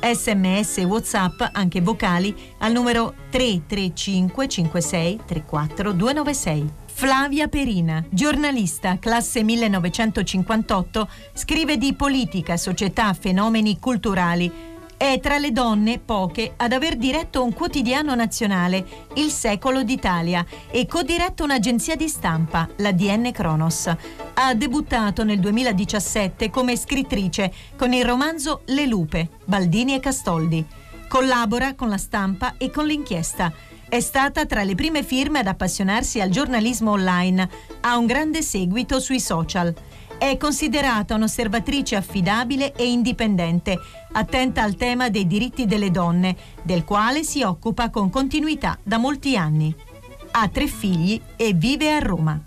sms e whatsapp anche vocali al numero 335 56 34 296. Flavia Perina, giornalista, classe 1958, scrive di politica, società, fenomeni culturali è tra le donne, poche, ad aver diretto un quotidiano nazionale, Il Secolo d'Italia, e co-diretto un'agenzia di stampa, la DN Kronos. Ha debuttato nel 2017 come scrittrice con il romanzo Le Lupe, Baldini e Castoldi. Collabora con la stampa e con l'inchiesta. È stata tra le prime firme ad appassionarsi al giornalismo online. Ha un grande seguito sui social. È considerata un'osservatrice affidabile e indipendente, attenta al tema dei diritti delle donne, del quale si occupa con continuità da molti anni. Ha tre figli e vive a Roma.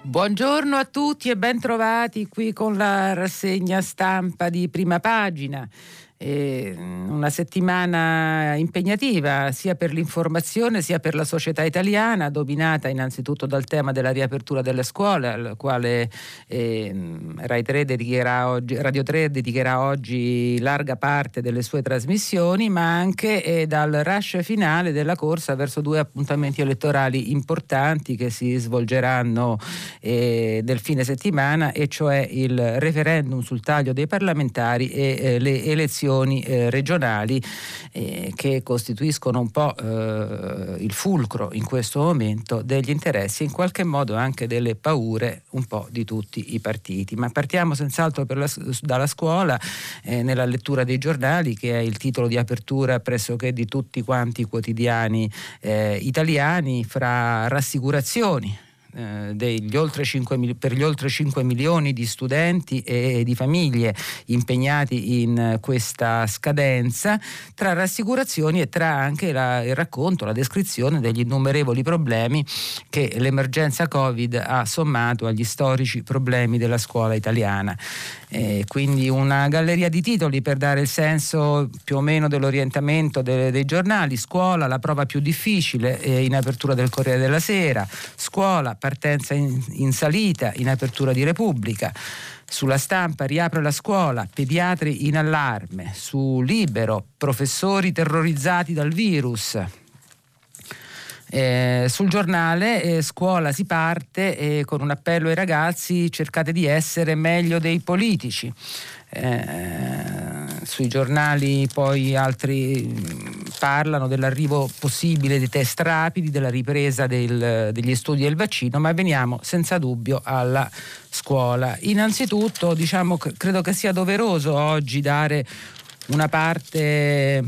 Buongiorno a tutti e ben trovati qui con la rassegna stampa di prima pagina una settimana impegnativa sia per l'informazione sia per la società italiana, dominata innanzitutto dal tema della riapertura delle scuole, al quale eh, Rai 3 dedicherà oggi, Radio 3 dedicherà oggi larga parte delle sue trasmissioni, ma anche eh, dal rush finale della corsa verso due appuntamenti elettorali importanti che si svolgeranno eh, nel fine settimana, e cioè il referendum sul taglio dei parlamentari e eh, le elezioni elezioni eh, regionali eh, che costituiscono un po' eh, il fulcro in questo momento degli interessi e in qualche modo anche delle paure un po' di tutti i partiti. Ma partiamo senz'altro la, dalla scuola eh, nella lettura dei giornali che è il titolo di apertura pressoché di tutti quanti i quotidiani eh, italiani fra rassicurazioni eh, oltre 5, per gli oltre 5 milioni di studenti e di famiglie impegnati in questa scadenza, tra rassicurazioni e tra anche la, il racconto, la descrizione degli innumerevoli problemi che l'emergenza Covid ha sommato agli storici problemi della scuola italiana. Eh, quindi una galleria di titoli per dare il senso più o meno dell'orientamento dei, dei giornali, scuola, la prova più difficile eh, in apertura del Corriere della Sera, scuola, partenza in, in salita in apertura di Repubblica. Sulla stampa riapre la scuola, pediatri in allarme. Su Libero, professori terrorizzati dal virus. Eh, sul giornale eh, scuola si parte eh, con un appello ai ragazzi cercate di essere meglio dei politici. Eh, sui giornali poi altri mm, parlano dell'arrivo possibile dei test rapidi, della ripresa del, degli studi del vaccino, ma veniamo senza dubbio alla scuola. Innanzitutto diciamo, credo che sia doveroso oggi dare una parte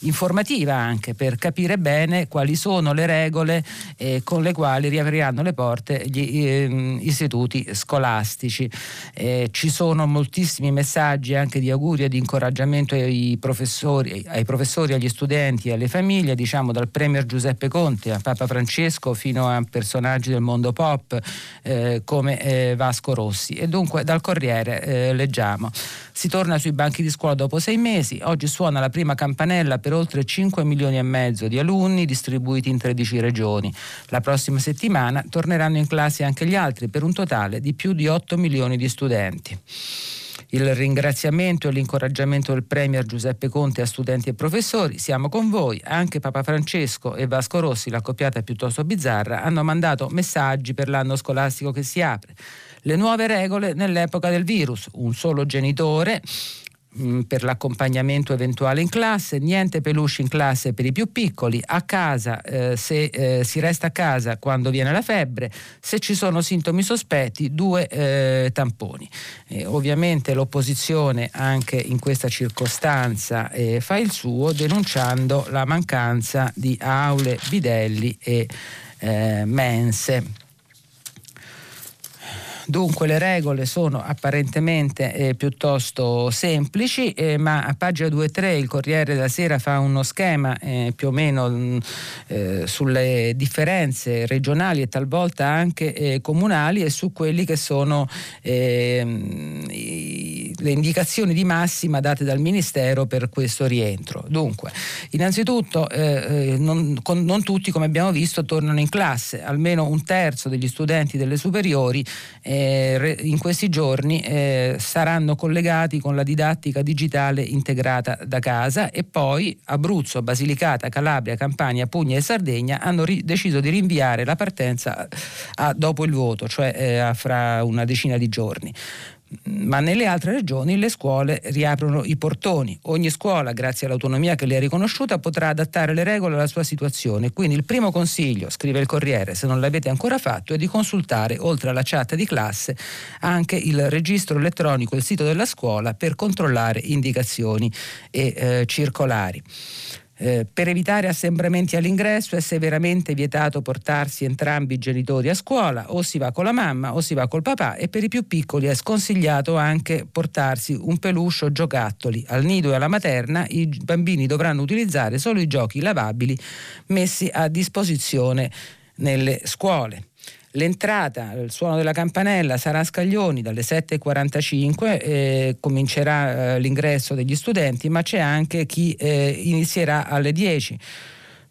informativa anche per capire bene quali sono le regole eh, con le quali riapriranno le porte gli eh, istituti scolastici. Eh, ci sono moltissimi messaggi anche di auguri e di incoraggiamento ai professori, ai professori, agli studenti e alle famiglie, diciamo dal Premier Giuseppe Conte a Papa Francesco fino a personaggi del mondo pop eh, come eh, Vasco Rossi. E dunque dal Corriere eh, leggiamo. Si torna sui banchi di scuola dopo sei mesi, oggi suona la prima campanella per oltre 5 milioni e mezzo di alunni distribuiti in 13 regioni. La prossima settimana torneranno in classe anche gli altri per un totale di più di 8 milioni di studenti. Il ringraziamento e l'incoraggiamento del Premier Giuseppe Conte a studenti e professori. Siamo con voi. Anche Papa Francesco e Vasco Rossi, la coppiata piuttosto bizzarra, hanno mandato messaggi per l'anno scolastico che si apre le nuove regole nell'epoca del virus, un solo genitore mm, per l'accompagnamento eventuale in classe, niente peluche in classe per i più piccoli, a casa eh, se eh, si resta a casa quando viene la febbre, se ci sono sintomi sospetti due eh, tamponi. ovviamente l'opposizione anche in questa circostanza eh, fa il suo denunciando la mancanza di aule, bidelli e eh, mense. Dunque le regole sono apparentemente eh, piuttosto semplici, eh, ma a pagina 2 e 3 il Corriere della Sera fa uno schema eh, più o meno mh, mm, eh, sulle differenze regionali e talvolta anche eh, comunali e su quelli che sono ehm, i, le indicazioni di massima date dal Ministero per questo rientro. Dunque, innanzitutto eh, non, con, non tutti, come abbiamo visto, tornano in classe, almeno un terzo degli studenti delle superiori eh, in questi giorni eh, saranno collegati con la didattica digitale integrata da casa e poi Abruzzo, Basilicata, Calabria, Campania, Puglia e Sardegna hanno ri- deciso di rinviare la partenza a, dopo il voto, cioè eh, a fra una decina di giorni ma nelle altre regioni le scuole riaprono i portoni. Ogni scuola, grazie all'autonomia che le è riconosciuta, potrà adattare le regole alla sua situazione. Quindi il primo consiglio, scrive il Corriere, se non l'avete ancora fatto, è di consultare, oltre alla chat di classe, anche il registro elettronico, il sito della scuola per controllare indicazioni e eh, circolari. Eh, per evitare assembramenti all'ingresso è severamente vietato portarsi entrambi i genitori a scuola, o si va con la mamma o si va col papà e per i più piccoli è sconsigliato anche portarsi un peluche o giocattoli. Al nido e alla materna i bambini dovranno utilizzare solo i giochi lavabili messi a disposizione nelle scuole. L'entrata, il suono della campanella sarà a scaglioni dalle 7.45, eh, comincerà eh, l'ingresso degli studenti, ma c'è anche chi eh, inizierà alle 10.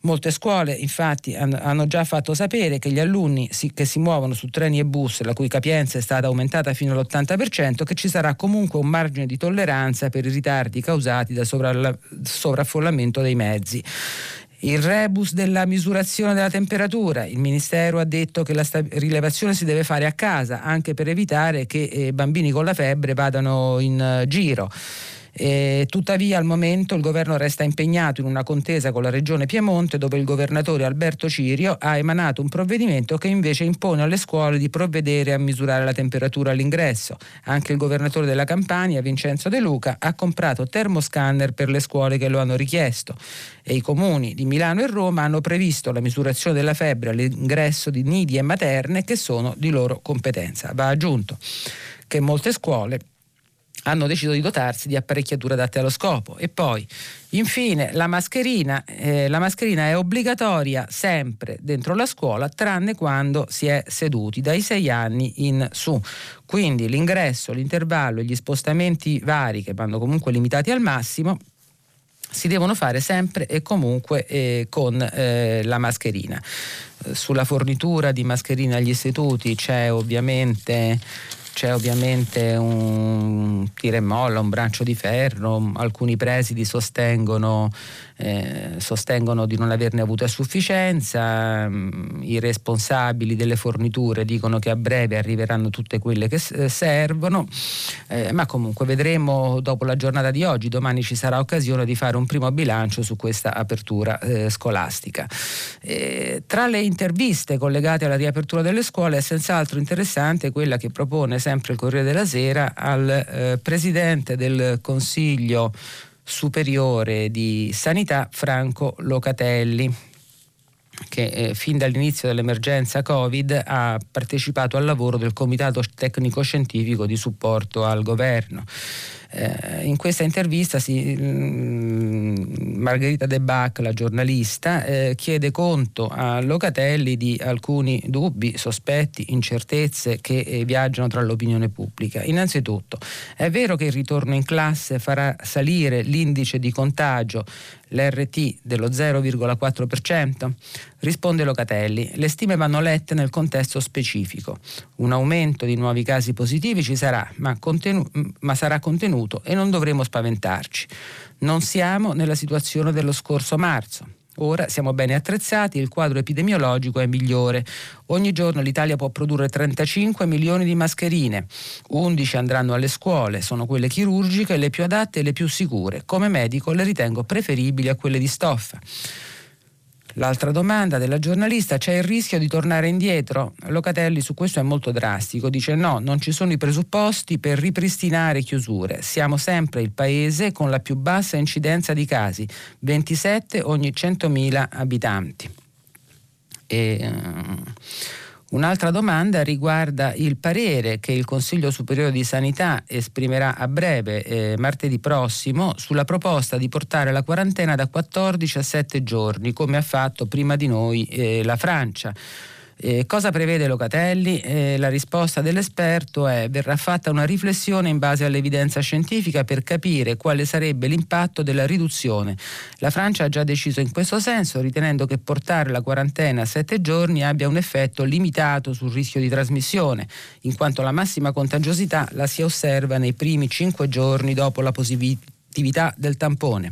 Molte scuole infatti hanno già fatto sapere che gli alunni che si muovono su treni e bus, la cui capienza è stata aumentata fino all'80%, che ci sarà comunque un margine di tolleranza per i ritardi causati dal sovraffollamento dei mezzi. Il rebus della misurazione della temperatura. Il Ministero ha detto che la sta- rilevazione si deve fare a casa, anche per evitare che eh, bambini con la febbre vadano in uh, giro. Eh, tuttavia al momento il governo resta impegnato in una contesa con la regione Piemonte dove il governatore Alberto Cirio ha emanato un provvedimento che invece impone alle scuole di provvedere a misurare la temperatura all'ingresso. Anche il governatore della Campania, Vincenzo De Luca, ha comprato termoscanner per le scuole che lo hanno richiesto e i comuni di Milano e Roma hanno previsto la misurazione della febbre all'ingresso di nidi e materne che sono di loro competenza. Va aggiunto che molte scuole hanno deciso di dotarsi di apparecchiature adatte allo scopo. E poi, infine, la mascherina. Eh, la mascherina è obbligatoria sempre dentro la scuola, tranne quando si è seduti, dai sei anni in su. Quindi l'ingresso, l'intervallo e gli spostamenti vari, che vanno comunque limitati al massimo, si devono fare sempre e comunque eh, con eh, la mascherina. Sulla fornitura di mascherine agli istituti c'è ovviamente c'è ovviamente un tira e molla, un braccio di ferro, alcuni presidi sostengono eh, sostengono di non averne avuto a sufficienza, mm, i responsabili delle forniture dicono che a breve arriveranno tutte quelle che servono, eh, ma comunque vedremo dopo la giornata di oggi, domani ci sarà occasione di fare un primo bilancio su questa apertura eh, scolastica. tra le interviste collegate alla riapertura delle scuole è senz'altro interessante quella che propone sempre il Corriere della Sera al eh, Presidente del Consiglio superiore di sanità Franco Locatelli che eh, fin dall'inizio dell'emergenza Covid ha partecipato al lavoro del Comitato Tecnico Scientifico di supporto al governo. Eh, in questa intervista si, mh, mm, Margherita De Bac, la giornalista, eh, chiede conto a Locatelli di alcuni dubbi, sospetti, incertezze che eh, viaggiano tra l'opinione pubblica. Innanzitutto, è vero che il ritorno in classe farà salire l'indice di contagio l'RT dello 0,4%? Risponde Locatelli, le stime vanno lette nel contesto specifico. Un aumento di nuovi casi positivi ci sarà, ma, contenu- ma sarà contenuto e non dovremo spaventarci. Non siamo nella situazione dello scorso marzo. Ora siamo bene attrezzati, il quadro epidemiologico è migliore. Ogni giorno l'Italia può produrre 35 milioni di mascherine, 11 andranno alle scuole, sono quelle chirurgiche, le più adatte e le più sicure. Come medico le ritengo preferibili a quelle di stoffa. L'altra domanda della giornalista, c'è il rischio di tornare indietro? Locatelli su questo è molto drastico, dice no, non ci sono i presupposti per ripristinare chiusure, siamo sempre il paese con la più bassa incidenza di casi, 27 ogni 100.000 abitanti. E, um, Un'altra domanda riguarda il parere che il Consiglio Superiore di Sanità esprimerà a breve, eh, martedì prossimo, sulla proposta di portare la quarantena da 14 a 7 giorni, come ha fatto prima di noi eh, la Francia. Eh, cosa prevede Locatelli? Eh, la risposta dell'esperto è verrà fatta una riflessione in base all'evidenza scientifica per capire quale sarebbe l'impatto della riduzione. La Francia ha già deciso in questo senso, ritenendo che portare la quarantena a sette giorni abbia un effetto limitato sul rischio di trasmissione, in quanto la massima contagiosità la si osserva nei primi cinque giorni dopo la positività attività del tampone.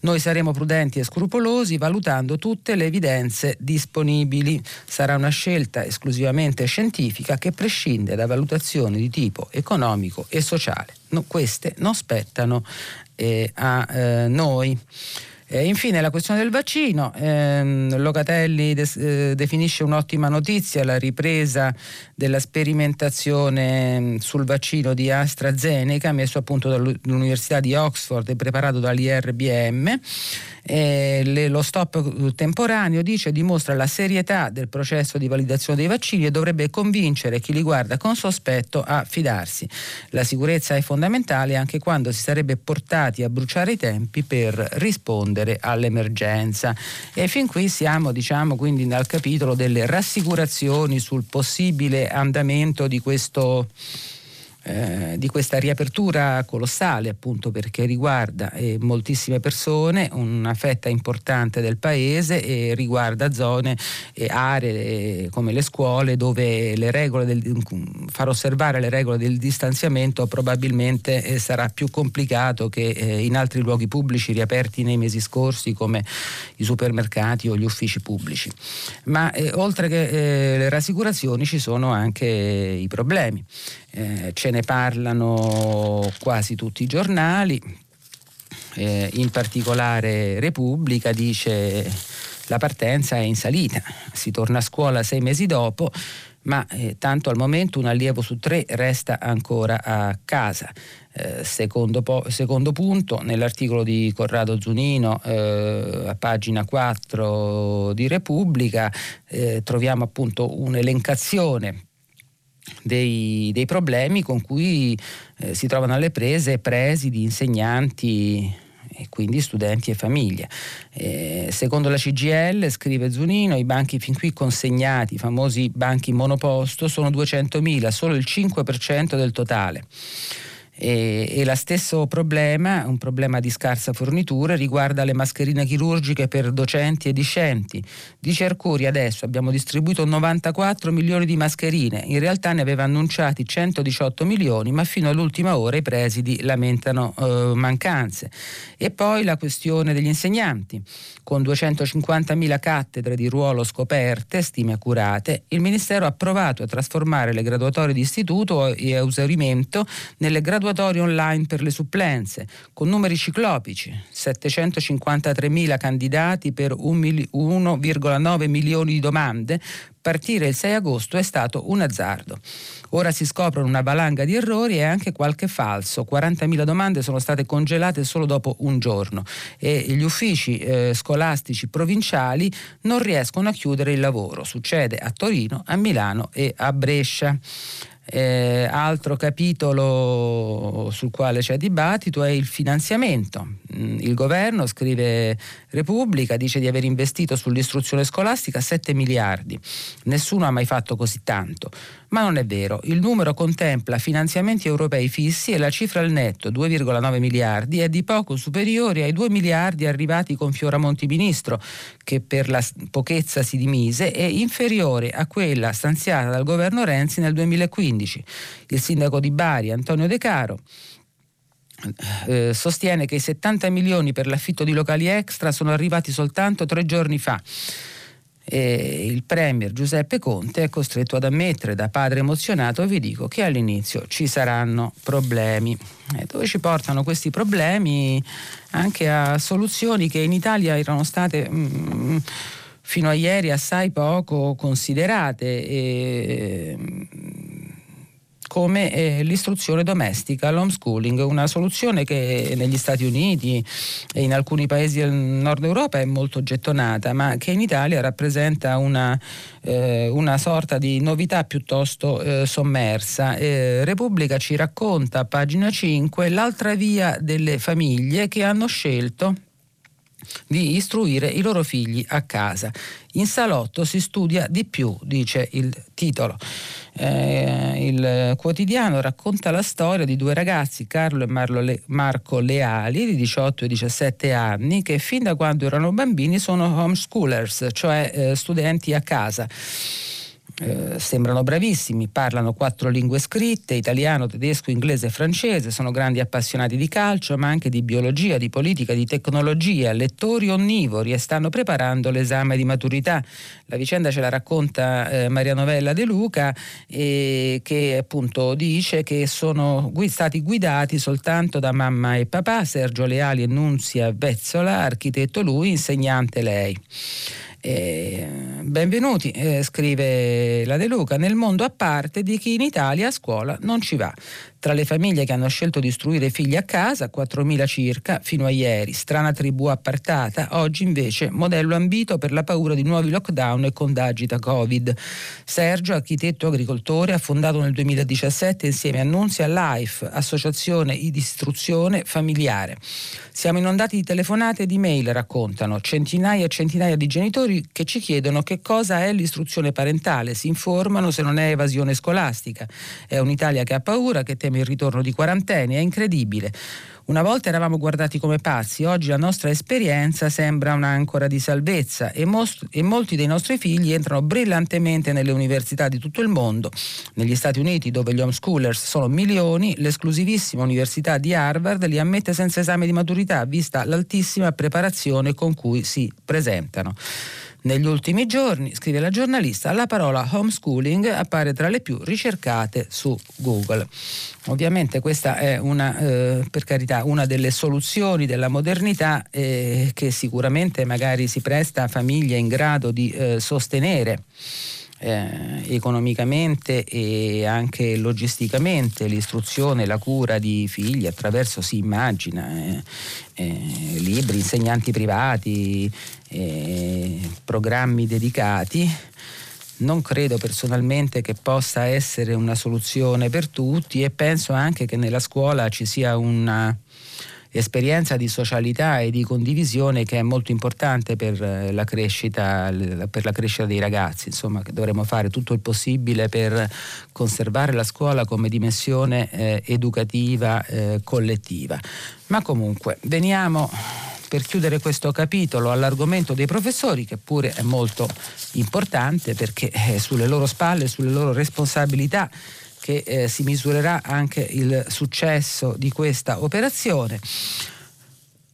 Noi saremo prudenti e scrupolosi valutando tutte le evidenze disponibili. Sarà una scelta esclusivamente scientifica che prescinde da valutazioni di tipo economico e sociale. No, queste non spettano eh, a eh, noi. E infine la questione del vaccino, ehm, Locatelli des, eh, definisce un'ottima notizia la ripresa della sperimentazione mm, sul vaccino di AstraZeneca messo a punto dall'Università di Oxford e preparato dall'IRBM eh, le, lo stop temporaneo dice dimostra la serietà del processo di validazione dei vaccini e dovrebbe convincere chi li guarda con sospetto a fidarsi. La sicurezza è fondamentale anche quando si sarebbe portati a bruciare i tempi per rispondere all'emergenza. E fin qui siamo diciamo quindi nel capitolo delle rassicurazioni sul possibile andamento di questo eh, di questa riapertura colossale appunto perché riguarda eh, moltissime persone, una fetta importante del paese e riguarda zone e aree eh, come le scuole dove le regole del, far osservare le regole del distanziamento probabilmente eh, sarà più complicato che eh, in altri luoghi pubblici riaperti nei mesi scorsi come i supermercati o gli uffici pubblici. Ma oltre che le rassicurazioni ci sono anche i problemi eh, ce ne parlano quasi tutti i giornali, eh, in particolare Repubblica dice la partenza è in salita, si torna a scuola sei mesi dopo, ma eh, tanto al momento un allievo su tre resta ancora a casa. Eh, secondo, po- secondo, punto, nell'articolo di Corrado Zunino, eh, a pagina 4 di Repubblica, eh, troviamo appunto un'elencazione dei, dei problemi con cui eh, si trovano alle prese presidi, insegnanti e quindi studenti e famiglie. Eh, secondo la CGL, scrive Zunino, i banchi fin qui consegnati, i famosi banchi monoposto, sono 200.000, solo il 5% del totale. E, e lo stesso problema, un problema di scarsa fornitura, riguarda le mascherine chirurgiche per docenti e discenti. Dice Arcuri adesso abbiamo distribuito 94 milioni di mascherine, in realtà ne aveva annunciati 118 milioni, ma fino all'ultima ora i presidi lamentano eh, mancanze. E poi la questione degli insegnanti. Con 250.000 cattedre di ruolo scoperte, stime accurate, il Ministero ha provato a trasformare le graduatorie di istituto e esaurimento nelle graduatorie graduatorie online per le supplenze, con numeri ciclopici, 753.000 candidati per 1,9 milioni di domande, partire il 6 agosto è stato un azzardo. Ora si scoprono una valanga di errori e anche qualche falso. 40.000 domande sono state congelate solo dopo un giorno e gli uffici eh, scolastici provinciali non riescono a chiudere il lavoro. Succede a Torino, a Milano e a Brescia. Eh, altro capitolo sul quale c'è dibattito è il finanziamento. Mm, il governo, scrive Repubblica, dice di aver investito sull'istruzione scolastica 7 miliardi. Nessuno ha mai fatto così tanto. Ma non è vero. Il numero contempla finanziamenti europei fissi e la cifra al netto, 2,9 miliardi, è di poco superiore ai 2 miliardi arrivati con Fioramonti Ministro, che per la pochezza si dimise, e inferiore a quella stanziata dal governo Renzi nel 2015. Il sindaco di Bari, Antonio De Caro, eh, sostiene che i 70 milioni per l'affitto di locali extra sono arrivati soltanto tre giorni fa e il premier Giuseppe Conte è costretto ad ammettere da padre emozionato vi dico che all'inizio ci saranno problemi. E dove ci portano questi problemi? Anche a soluzioni che in Italia erano state mm, fino a ieri assai poco considerate. E come eh, l'istruzione domestica, l'homeschooling, una soluzione che negli Stati Uniti e in alcuni paesi del nord Europa è molto gettonata, ma che in Italia rappresenta una, eh, una sorta di novità piuttosto eh, sommersa. Eh, Repubblica ci racconta a pagina 5 l'altra via delle famiglie che hanno scelto di istruire i loro figli a casa. In salotto si studia di più, dice il titolo. Eh, il quotidiano racconta la storia di due ragazzi, Carlo e Le- Marco Leali, di 18 e 17 anni, che fin da quando erano bambini sono homeschoolers, cioè eh, studenti a casa. Eh, sembrano bravissimi, parlano quattro lingue scritte, italiano, tedesco, inglese e francese, sono grandi appassionati di calcio, ma anche di biologia, di politica, di tecnologia, lettori onnivori e stanno preparando l'esame di maturità. La vicenda ce la racconta eh, Maria Novella De Luca eh, che appunto dice che sono stati guidati soltanto da mamma e papà, Sergio Leali e Nunzia Vezzola, architetto lui, insegnante lei. Eh, benvenuti, eh, scrive la De Luca, nel mondo a parte di chi in Italia a scuola non ci va. Tra le famiglie che hanno scelto di istruire figli a casa, 4.000 circa, fino a ieri, strana tribù appartata, oggi invece modello ambito per la paura di nuovi lockdown e contagi da Covid. Sergio, architetto agricoltore, ha fondato nel 2017 insieme a Nunzia Life, associazione di istruzione familiare. Siamo inondati di telefonate e di mail, raccontano, centinaia e centinaia di genitori che ci chiedono che cosa è l'istruzione parentale, si informano se non è evasione scolastica. È un'Italia che ha paura, che teme il ritorno di quaranteni, è incredibile. Una volta eravamo guardati come pazzi, oggi la nostra esperienza sembra un'ancora di salvezza e, most- e, molti dei nostri figli entrano brillantemente nelle università di tutto il mondo. Negli Stati Uniti, dove gli homeschoolers sono milioni, l'esclusivissima università di Harvard li ammette senza esame di maturità, vista l'altissima preparazione con cui si presentano. Negli ultimi giorni, scrive la giornalista, la parola homeschooling appare tra le più ricercate su Google. Ovviamente questa è una, eh, per carità, una delle soluzioni della modernità eh, che sicuramente magari si presta a famiglie in grado di eh, sostenere eh, economicamente e anche logisticamente l'istruzione la cura di figli attraverso, si immagina, eh, eh, libri, insegnanti privati, eh, programmi dedicati. Non credo personalmente che possa essere una soluzione per tutti e penso anche che nella scuola ci sia una, esperienza di socialità e di condivisione che è molto importante per eh, la crescita, per la crescita dei ragazzi. Insomma, dovremmo fare tutto il possibile per conservare la scuola come dimensione eh, educativa eh, collettiva. Ma comunque, veniamo per chiudere questo capitolo all'argomento dei professori, che pure è molto importante perché è sulle loro spalle, sulle loro responsabilità che eh, si misurerà anche il successo di questa operazione.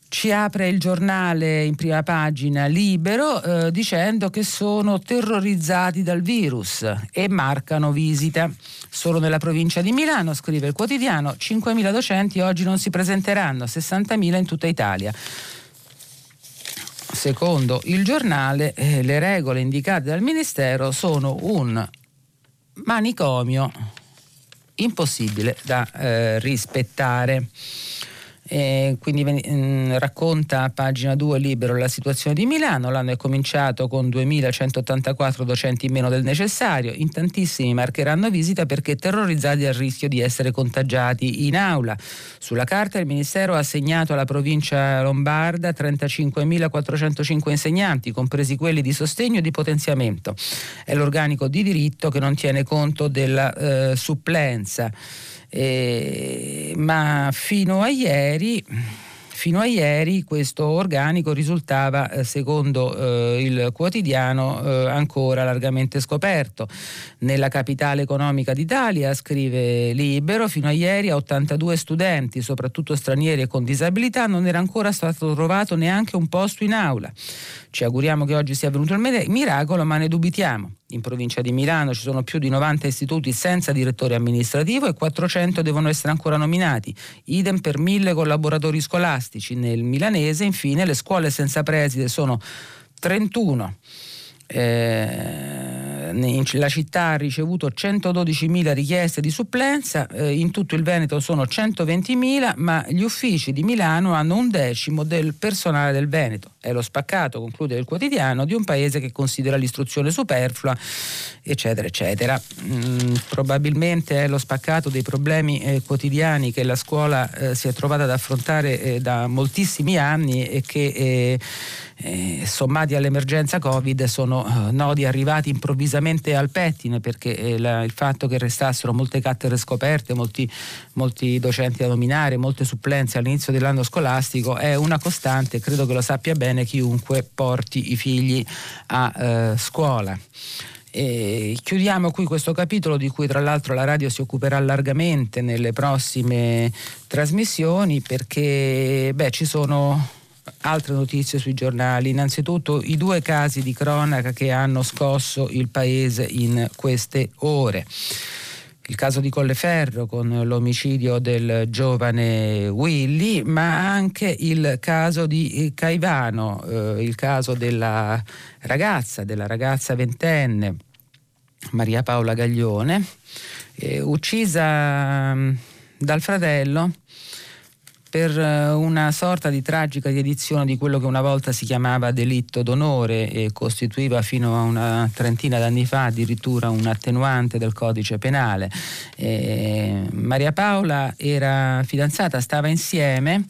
Ci apre il giornale in prima pagina libero eh, dicendo che sono terrorizzati dal virus e marcano visita. Solo nella provincia di Milano, scrive il quotidiano, 5.000 docenti oggi non si presenteranno, 60.000 in tutta Italia. Secondo il giornale, eh, le regole indicate dal Ministero sono un manicomio impossibile da eh, rispettare. E quindi mh, mm, racconta a pagina 2 libero la situazione di Milano, l'anno è cominciato con 2184 docenti in meno del necessario, in tantissimi marcheranno visita perché terrorizzati al rischio di essere contagiati in aula. Sulla carta il Ministero ha assegnato alla provincia lombarda 35.405 insegnanti, compresi quelli di sostegno e di potenziamento. È l'organico di diritto che non tiene conto della eh, supplenza eh, ma fino a ieri Fino a ieri questo organico risultava, eh, secondo eh, il quotidiano, eh, ancora largamente scoperto. Nella capitale economica d'Italia, scrive Libero, fino a ieri a 82 studenti, soprattutto stranieri e con disabilità, non era ancora stato trovato neanche un posto in aula. Ci auguriamo che oggi sia avvenuto il miracolo, ma ne dubitiamo. In provincia di Milano ci sono più di 90 istituti senza direttore amministrativo e 400 devono essere ancora nominati. Idem per mille collaboratori scolastici. Nel milanese, infine, le scuole senza preside sono 31. Eh, la città ha ricevuto 112.000 richieste di supplenza, eh, in tutto il Veneto sono 120.000, ma gli uffici di Milano hanno un decimo del personale del Veneto. È lo spaccato, conclude il quotidiano, di un paese che considera l'istruzione superflua, eccetera, eccetera. Mm, probabilmente è lo spaccato dei problemi eh, quotidiani che la scuola eh, si è trovata ad affrontare eh, da moltissimi anni e che eh, sommati all'emergenza Covid sono eh, nodi arrivati improvvisamente al pettine perché eh, la, il fatto che restassero molte cattedre scoperte, molti, molti, docenti da nominare, molte supplenze all'inizio dell'anno scolastico è una costante, credo che lo sappia bene chiunque porti i figli a eh, scuola. E chiudiamo qui questo capitolo di cui tra l'altro la radio si occuperà largamente nelle prossime trasmissioni perché beh, ci sono altre notizie sui giornali. Innanzitutto i due casi di cronaca che hanno scosso il paese in queste ore. Il caso di Colleferro con l'omicidio del giovane Willy, ma anche il caso di Caivano, eh, il caso della ragazza, della ragazza ventenne Maria Paola Gaglione, eh, uccisa mm, dal fratello per eh, una sorta di tragica riedizione di quello che una volta si chiamava delitto d'onore e costituiva fino a una trentina d'anni fa addirittura un attenuante del codice penale. E Maria Paola era fidanzata, stava insieme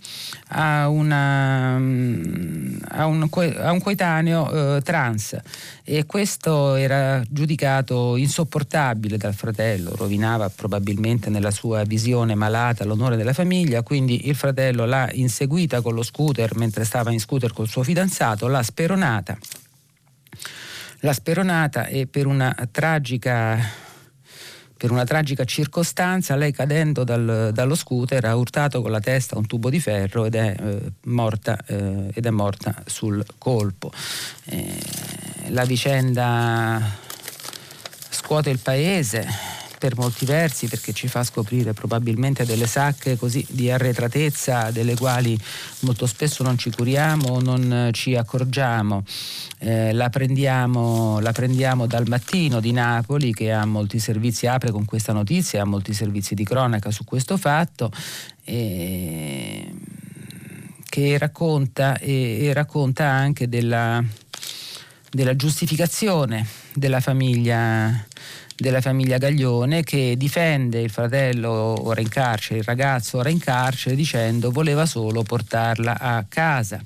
a, una, a, un, a un, coetaneo eh, trans e questo era giudicato insopportabile dal fratello, rovinava probabilmente nella sua visione malata l'onore della famiglia, quindi il fratello fratello l'ha inseguita con lo scooter mentre stava in scooter col suo fidanzato, l'ha speronata. L'ha speronata e per una tragica per una tragica circostanza, lei cadendo dal, dallo scooter ha urtato con la testa un tubo di ferro ed è, eh, morta, eh, ed è morta, sul colpo. Eh, la vicenda scuote il paese per molti versi perché ci fa scoprire probabilmente delle sacche così di arretratezza delle quali molto spesso non ci curiamo o non ci accorgiamo. Eh, la, prendiamo, la, prendiamo, dal mattino di Napoli che ha molti servizi, apre con questa notizia, ha molti servizi di cronaca su questo fatto. E che racconta, e, e racconta anche della, della giustificazione della famiglia della famiglia Gaglione che difende il fratello ora in carcere, il ragazzo ora in carcere dicendo voleva solo portarla a casa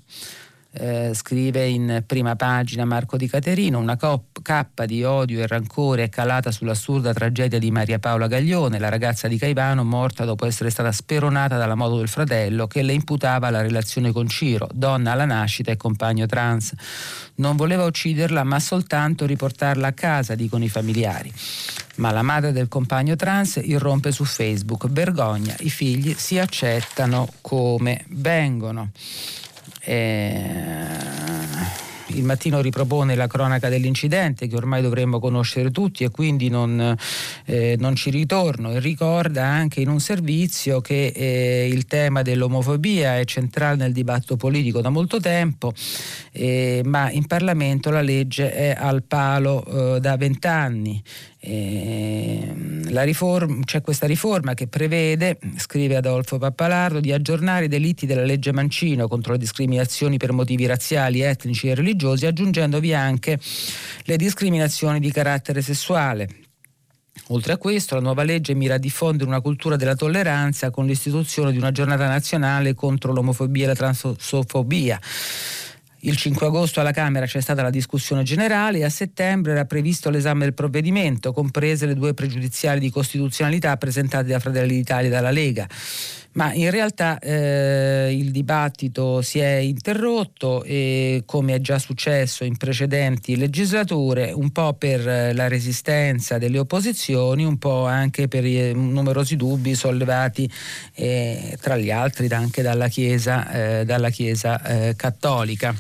eh, scrive in prima pagina Marco Di Caterino, una cappa di odio e rancore è calata sull'assurda tragedia di Maria Paola Gaglione, la ragazza di Caivano morta dopo essere stata speronata dalla moto del fratello che le imputava la relazione con Ciro, donna alla nascita e compagno trans. Non voleva ucciderla ma soltanto riportarla a casa, dicono i familiari. Ma la madre del compagno trans irrompe su Facebook. Vergogna, i figli si accettano come vengono. Eh, il mattino ripropone la cronaca dell'incidente che ormai dovremmo conoscere tutti e quindi non, eh, non ci ritorno. E ricorda anche in un servizio che eh, il tema dell'omofobia è centrale nel dibattito politico da molto tempo, eh, ma in Parlamento la legge è al palo eh, da vent'anni riforma, c'è questa riforma che prevede, scrive Adolfo Pappalardo, di aggiornare i delitti della legge Mancino contro le discriminazioni per motivi razziali, etnici e religiosi, aggiungendovi anche le discriminazioni di carattere sessuale. Oltre a questo, la nuova legge mira a diffondere una cultura della tolleranza con l'istituzione di una giornata nazionale contro l'omofobia e la transofobia il 5 agosto alla Camera c'è stata la discussione generale e a settembre era previsto l'esame del provvedimento, comprese le due pregiudiziali di costituzionalità presentate da Fratelli d'Italia e dalla Lega ma in realtà eh, il dibattito si è interrotto e come è già successo in precedenti legislature, un po' per la resistenza delle opposizioni, un po' anche per i numerosi dubbi sollevati eh, tra gli altri anche dalla Chiesa, eh, dalla chiesa eh, cattolica.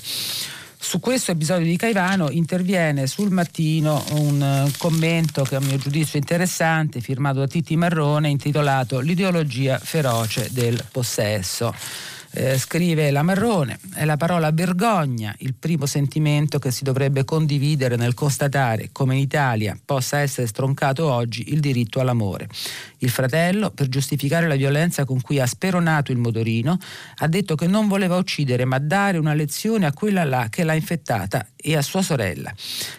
Su questo episodio di Caivano interviene sul mattino un eh, commento che a mio giudizio interessante, firmato da Titti Marrone, intitolato L'ideologia feroce del possesso. Eh, scrive la Marrone, è la parola vergogna il primo sentimento che si dovrebbe condividere nel constatare come in Italia possa essere stroncato oggi il diritto all'amore. Il fratello, per giustificare la violenza con cui ha speronato il motorino, ha detto che non voleva uccidere ma dare una lezione a quella là che l'ha infettata e a sua sorella,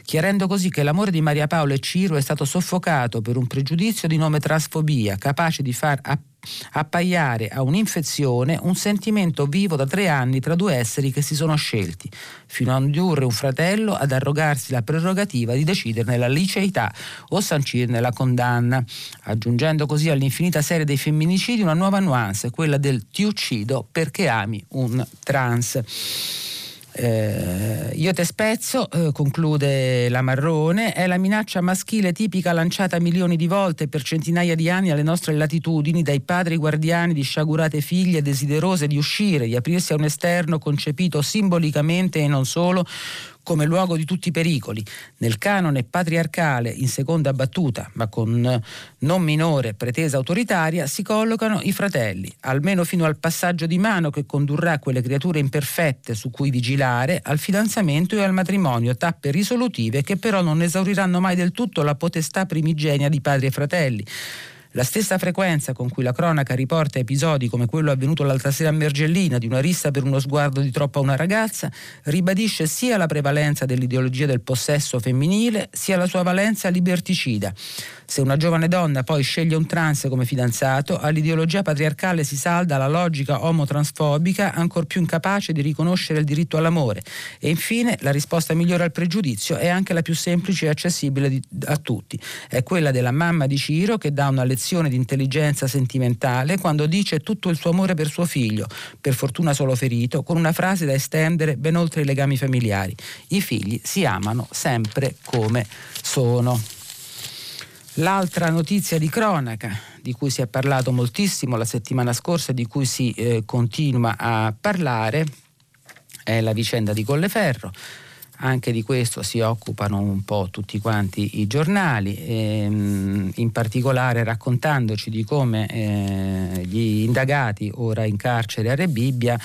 chiarendo così che l'amore di Maria Paola e Ciro è stato soffocato per un pregiudizio di nome transfobia, capace di far appellare appaiare a un'infezione un sentimento vivo da tre anni tra due esseri che si sono scelti, fino a indurre un fratello ad arrogarsi la prerogativa di deciderne la liceità o sancirne la condanna, aggiungendo così all'infinita serie dei femminicidi una nuova nuance, quella del ti uccido perché ami un trans. Eh, io te spezzo, eh, conclude la Marrone, è la minaccia maschile tipica lanciata milioni di volte per centinaia di anni alle nostre latitudini dai padri guardiani di sciagurate figlie desiderose di uscire, di aprirsi a un esterno concepito simbolicamente e non solo come luogo di tutti i pericoli. Nel canone patriarcale, in seconda battuta, ma con non minore pretesa autoritaria, si collocano i fratelli, almeno fino al passaggio di mano che condurrà quelle creature imperfette su cui vigilare al fidanzamento e al matrimonio, tappe risolutive che però non esauriranno mai del tutto la potestà primigenia di padri e fratelli. La stessa frequenza con cui la cronaca riporta episodi come quello avvenuto l'altra sera a Mergellina di una rissa per uno sguardo di troppo a una ragazza ribadisce sia la prevalenza dell'ideologia del possesso femminile sia la sua valenza liberticida. Se una giovane donna poi sceglie un trans come fidanzato, all'ideologia patriarcale si salda la logica omotransfobica ancor più incapace di riconoscere il diritto all'amore. E infine la risposta migliore al pregiudizio è anche la più semplice e accessibile di, a tutti. È quella della mamma di Ciro che dà una lezione di intelligenza sentimentale quando dice tutto il suo amore per suo figlio, per fortuna solo ferito, con una frase da estendere ben oltre i legami familiari. I figli si amano sempre come sono. L'altra notizia di cronaca di cui si è parlato moltissimo la settimana scorsa e di cui si eh, continua a parlare è la vicenda di Colleferro. Anche di questo si occupano un po' tutti quanti i giornali, ehm, in particolare raccontandoci di come eh, gli indagati ora in carcere a Rebibbia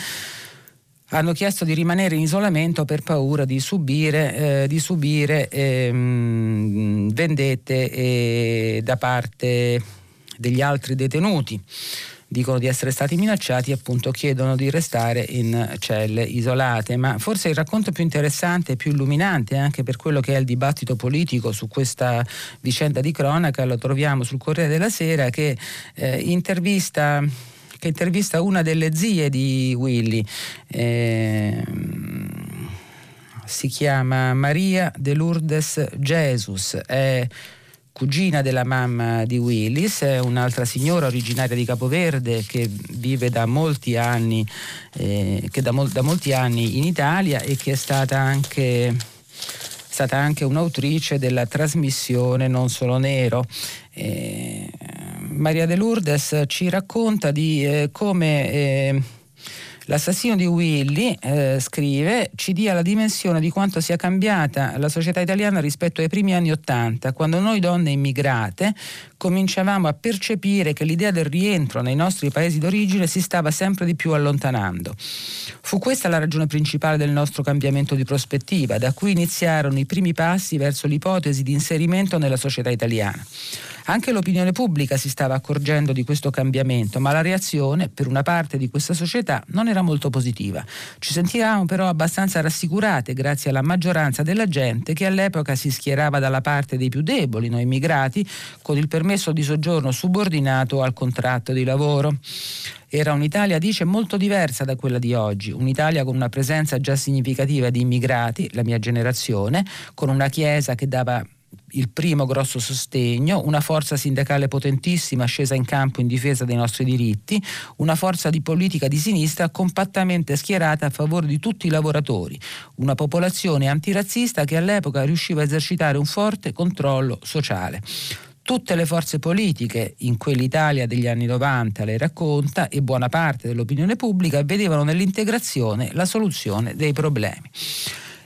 hanno chiesto di rimanere in isolamento per paura di subire, eh, di subire ehm, vendette eh, da parte degli altri detenuti. Dicono di essere stati minacciati e appunto chiedono di restare in celle isolate. Ma forse il racconto più interessante e più illuminante anche per quello che è il dibattito politico su questa vicenda di cronaca lo troviamo sul Corriere della Sera che eh, intervista che intervista una delle zie di Willy. Eh, si chiama Maria de Lourdes Jesus. È cugina della mamma di Willis, è un'altra signora originaria di Capoverde che vive da molti anni, eh, da, mol- da molti anni in Italia e che è stata anche stata anche un'autrice della trasmissione Non solo nero. Eh, Maria de Lourdes ci racconta di eh, come eh, L'assassino di Willy, eh, scrive, ci dia la dimensione di quanto sia cambiata la società italiana rispetto ai primi anni Ottanta, quando noi donne immigrate cominciavamo a percepire che l'idea del rientro nei nostri paesi d'origine si stava sempre di più allontanando. Fu questa la ragione principale del nostro cambiamento di prospettiva, da cui iniziarono i primi passi verso l'ipotesi di inserimento nella società italiana. Anche l'opinione pubblica si stava accorgendo di questo cambiamento, ma la reazione per una parte di questa società non era molto positiva. Ci sentivamo però abbastanza rassicurate grazie alla maggioranza della gente che all'epoca si schierava dalla parte dei più deboli, noi immigrati, con il permesso di soggiorno subordinato al contratto di lavoro. Era un'Italia, dice, molto diversa da quella di oggi, un'Italia con una presenza già significativa di immigrati, la mia generazione, con una Chiesa che dava il primo grosso sostegno, una forza sindacale potentissima scesa in campo in difesa dei nostri diritti, una forza di politica di sinistra compattamente schierata a favore di tutti i lavoratori, una popolazione antirazzista che all'epoca riusciva a esercitare un forte controllo sociale. Tutte le forze politiche in quell'Italia degli anni 90, lei racconta, e buona parte dell'opinione pubblica vedevano nell'integrazione la soluzione dei problemi.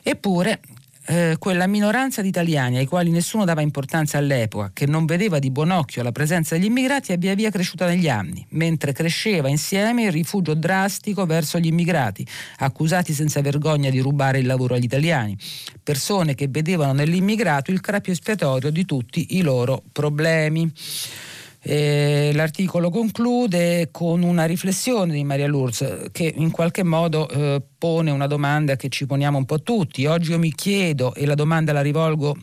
Eppure eh, quella minoranza di italiani ai quali nessuno dava importanza all'epoca, che non vedeva di buon occhio la presenza degli immigrati, è via via cresciuta negli anni, mentre cresceva insieme il rifugio drastico verso gli immigrati, accusati senza vergogna di rubare il lavoro agli italiani, persone che vedevano nell'immigrato il crapio espiatorio di tutti i loro problemi. Eh, l'articolo conclude con una riflessione di Maria Lourdes che in qualche modo eh, pone una domanda che ci poniamo un po' tutti. Oggi io mi chiedo, e la domanda la rivolgo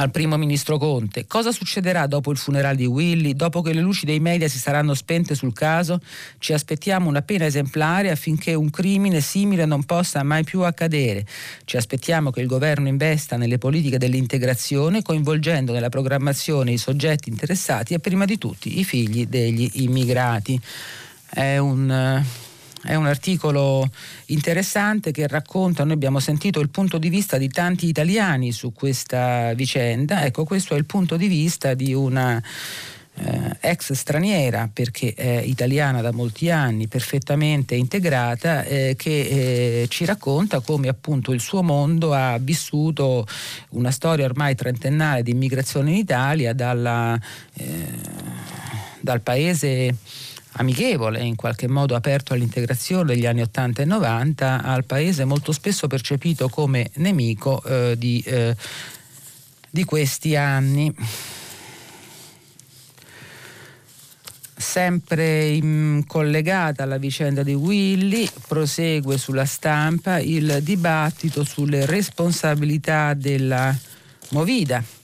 al primo ministro Conte. Cosa succederà dopo il funerale di Willy, dopo che le luci dei media si saranno spente sul caso? Ci aspettiamo una pena esemplare affinché un crimine simile non possa mai più accadere. Ci aspettiamo che il governo investa nelle politiche dell'integrazione, coinvolgendo nella programmazione i soggetti interessati e prima di tutti i figli degli immigrati. È un è un articolo interessante che racconta, noi abbiamo sentito il punto di vista di tanti italiani su questa vicenda, ecco questo è il punto di vista di una eh, ex straniera perché è italiana da molti anni, perfettamente integrata, eh, che eh, ci racconta come appunto il suo mondo ha vissuto una storia ormai trentennale di immigrazione in Italia dalla, eh, dal paese amichevole, in qualche modo aperto all'integrazione degli anni 80 e 90 al paese molto spesso percepito come nemico eh, di, eh, di questi anni. Sempre in, collegata alla vicenda di Willy, prosegue sulla stampa il dibattito sulle responsabilità della Movida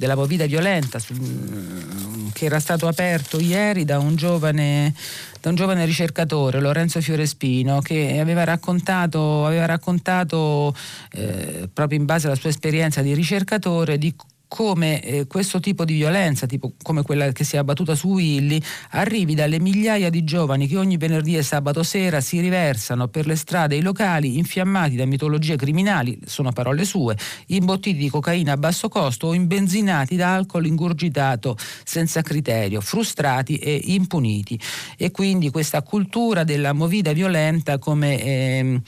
della movida violenta su, che era stato aperto ieri da un giovane da un giovane ricercatore, Lorenzo Fiorespino, che aveva raccontato, aveva raccontato eh, proprio in base alla sua esperienza di ricercatore, di come eh, questo tipo di violenza, tipo come quella che si è abbattuta su Willy, arrivi dalle migliaia di giovani che ogni venerdì e sabato sera si riversano per le strade e i locali infiammati da mitologie criminali, sono parole sue, imbottiti di cocaina a basso costo o imbenzinati da alcol ingurgitato senza criterio, frustrati e impuniti. E quindi questa cultura della movida violenta come... Eh,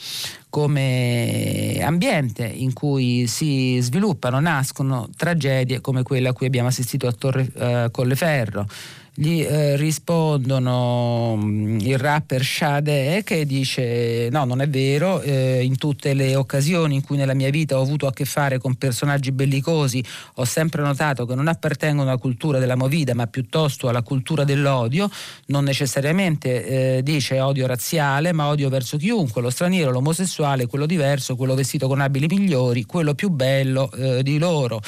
come ambiente in cui si sviluppano, nascono tragedie come quella a cui abbiamo assistito a Torre eh, Colleferro gli eh, rispondono mm, il rapper Shade che dice no non è vero eh, in tutte le occasioni in cui nella mia vita ho avuto a che fare con personaggi bellicosi ho sempre notato che non appartengono alla cultura della movida ma piuttosto alla cultura dell'odio. Non necessariamente eh, dice odio razziale ma odio verso chiunque lo straniero, l'omosessuale, quello diverso quello vestito con abili migliori quello più bello eh, di loro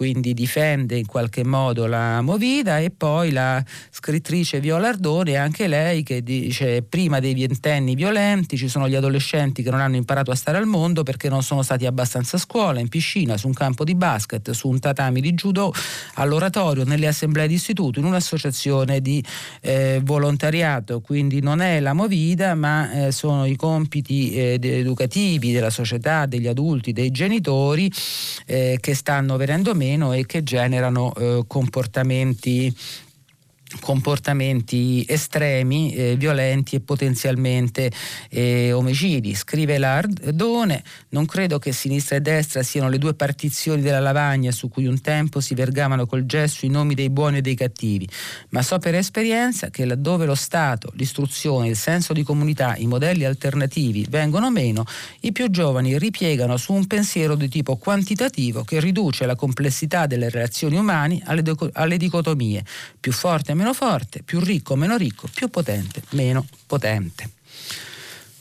quindi difende in qualche modo la Movida e poi la scrittrice Viola Ardone, anche lei che dice prima dei vientenni violenti ci sono gli adolescenti che non hanno imparato a stare al mondo perché non sono stati abbastanza a scuola, in piscina, su un campo di basket, su un tatami di judo, all'oratorio, nelle assemblee di istituto, in un'associazione di eh, volontariato, quindi non è la Movida ma eh, sono i compiti eh, educativi della società, degli adulti, dei genitori eh, che stanno venendo meno meno e che generano eh, comportamenti comportamenti estremi, eh, violenti e potenzialmente eh, omicidi. Scrive Lardone, non credo che sinistra e destra siano le due partizioni della lavagna su cui un tempo si vergavano col gesso i nomi dei buoni e dei cattivi, ma so per esperienza che laddove lo Stato, l'istruzione, il senso di comunità, i modelli alternativi vengono meno, i più giovani ripiegano su un pensiero di tipo quantitativo che riduce la complessità delle relazioni umane alle, alle dicotomie, più forte meno forte, più ricco, meno ricco, più potente, meno potente.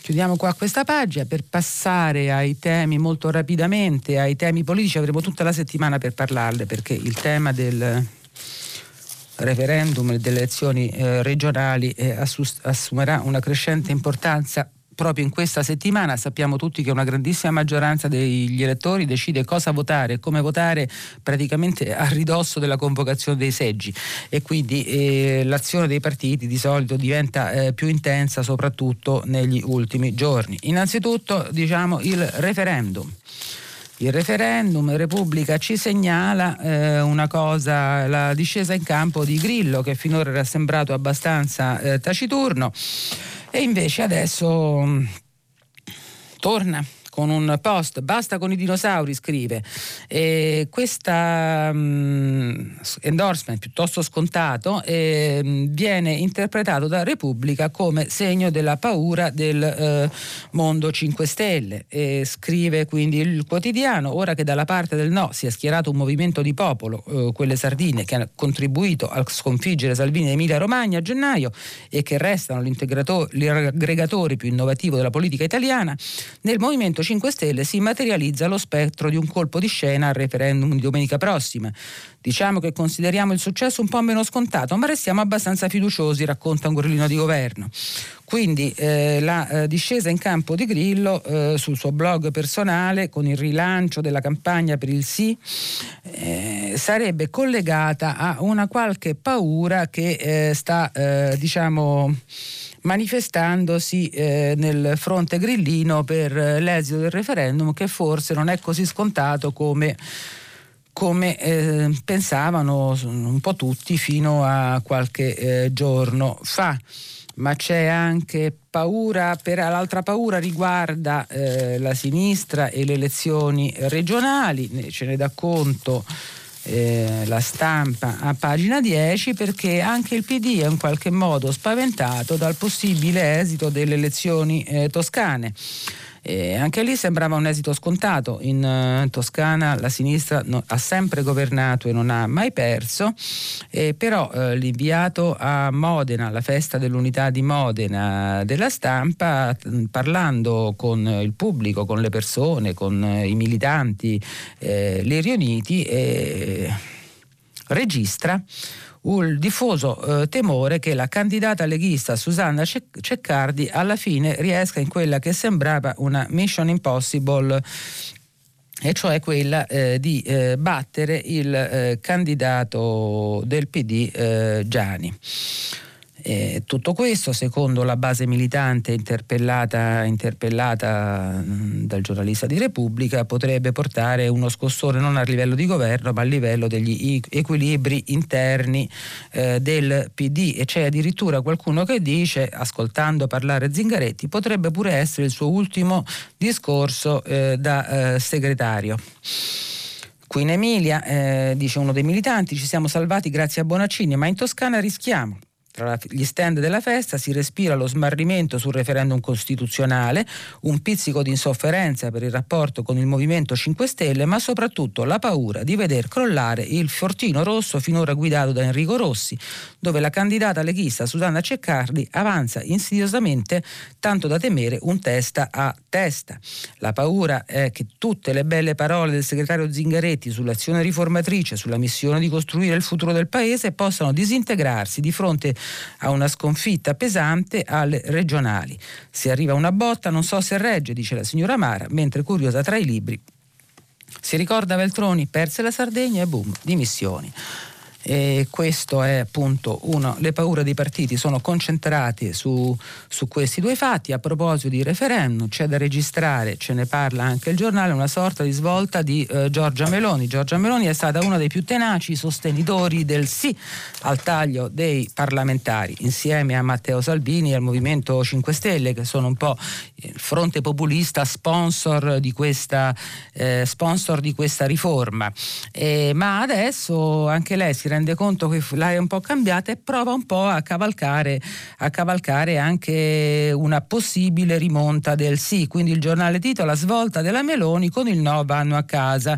Chiudiamo qua questa pagina per passare ai temi molto rapidamente, ai temi politici, avremo tutta la settimana per parlarne perché il tema del referendum e delle elezioni eh, regionali eh, assumerà una crescente importanza proprio in questa settimana sappiamo tutti che una grandissima maggioranza degli elettori decide cosa votare e come votare praticamente a ridosso della convocazione dei seggi e quindi eh, l'azione dei partiti di solito diventa eh, più intensa soprattutto negli ultimi giorni. Innanzitutto diciamo il referendum. Il referendum Repubblica ci segnala eh, una cosa, la discesa in campo di Grillo che finora era sembrato abbastanza eh, taciturno e invece adesso mm, torna con un post, basta con i dinosauri, scrive. E questa um, endorsement piuttosto scontato eh, viene interpretato da Repubblica come segno della paura del eh, mondo 5 Stelle. E scrive quindi il quotidiano, ora che dalla parte del no si è schierato un movimento di popolo, eh, quelle sardine, che ha contribuito a sconfiggere Salvini in Emilia Romagna a gennaio e che restano l'aggregatore più innovativo della politica italiana, nel Movimento 5 Stelle si materializza lo spettro di un colpo di scena al referendum di domenica prossima. Diciamo che consideriamo il successo un po' meno scontato, ma restiamo abbastanza fiduciosi, racconta un grillino di governo. Quindi eh, la eh, discesa in campo di Grillo eh, sul suo blog personale con il rilancio della campagna per il sì eh, sarebbe collegata a una qualche paura che eh, sta diciamo manifestandosi eh, nel fronte grillino per l'esito del referendum che forse non è così scontato come come eh, pensavano un po' tutti fino a qualche eh, giorno fa. Ma c'è anche paura, per, l'altra paura riguarda eh, la sinistra e le elezioni regionali, ce ne dà conto eh, la stampa a pagina 10 perché anche il PD è in qualche modo spaventato dal possibile esito delle elezioni eh, toscane. E anche lì sembrava un esito scontato. In uh, Toscana la sinistra no, ha sempre governato e non ha mai perso, eh, però uh, l'inviato a Modena, alla festa dell'unità di Modena della stampa, parlando con il pubblico, con le persone, con uh, i militanti, eh, li riuniti, registra il diffuso eh, temore che la candidata leghista Susanna Ceccardi alla fine riesca in quella che sembrava una mission impossible e cioè quella eh, di eh, battere il eh, candidato del PD eh, Gianni. Eh, tutto questo, secondo la base militante interpellata, interpellata mh, dal giornalista di Repubblica, potrebbe portare uno scossone non a livello di governo ma a livello degli equilibri interni eh, del PD e c'è addirittura qualcuno che dice, ascoltando parlare Zingaretti, potrebbe pure essere il suo ultimo discorso eh, da eh, segretario. Qui in Emilia, eh, dice uno dei militanti, ci siamo salvati grazie a Bonaccini, ma in Toscana rischiamo. Tra gli stand della festa si respira lo smarrimento sul referendum costituzionale, un pizzico di insofferenza per il rapporto con il Movimento 5 Stelle, ma soprattutto la paura di veder crollare il fortino rosso finora guidato da Enrico Rossi, dove la candidata leghista Susanna Ceccardi avanza insidiosamente tanto da temere un testa a testa. La paura è che tutte le belle parole del segretario Zingaretti sull'azione riformatrice, sulla missione di costruire il futuro del Paese possano disintegrarsi di fronte a una sconfitta pesante alle regionali. Se arriva una botta non so se regge, dice la signora Mara, mentre curiosa tra i libri si ricorda Veltroni, perse la Sardegna e boom, dimissioni. E questo è appunto uno, le paure dei partiti sono concentrate su, su, questi due fatti. A proposito di referendum, c'è da registrare, ce ne parla anche il giornale, una sorta di svolta di eh, Giorgia Meloni. Giorgia Meloni è stata una dei più tenaci sostenitori del sì al taglio dei parlamentari, insieme a Matteo Salvini e al Movimento 5 Stelle, che sono un po' il fronte populista sponsor di questa, eh, sponsor di questa riforma. Eh, ma adesso anche lei si rende conto che l'aria è un po' cambiata e prova un po' a cavalcare, a cavalcare anche una possibile rimonta del sì. Quindi il giornale titola Svolta della Meloni con il no vanno a casa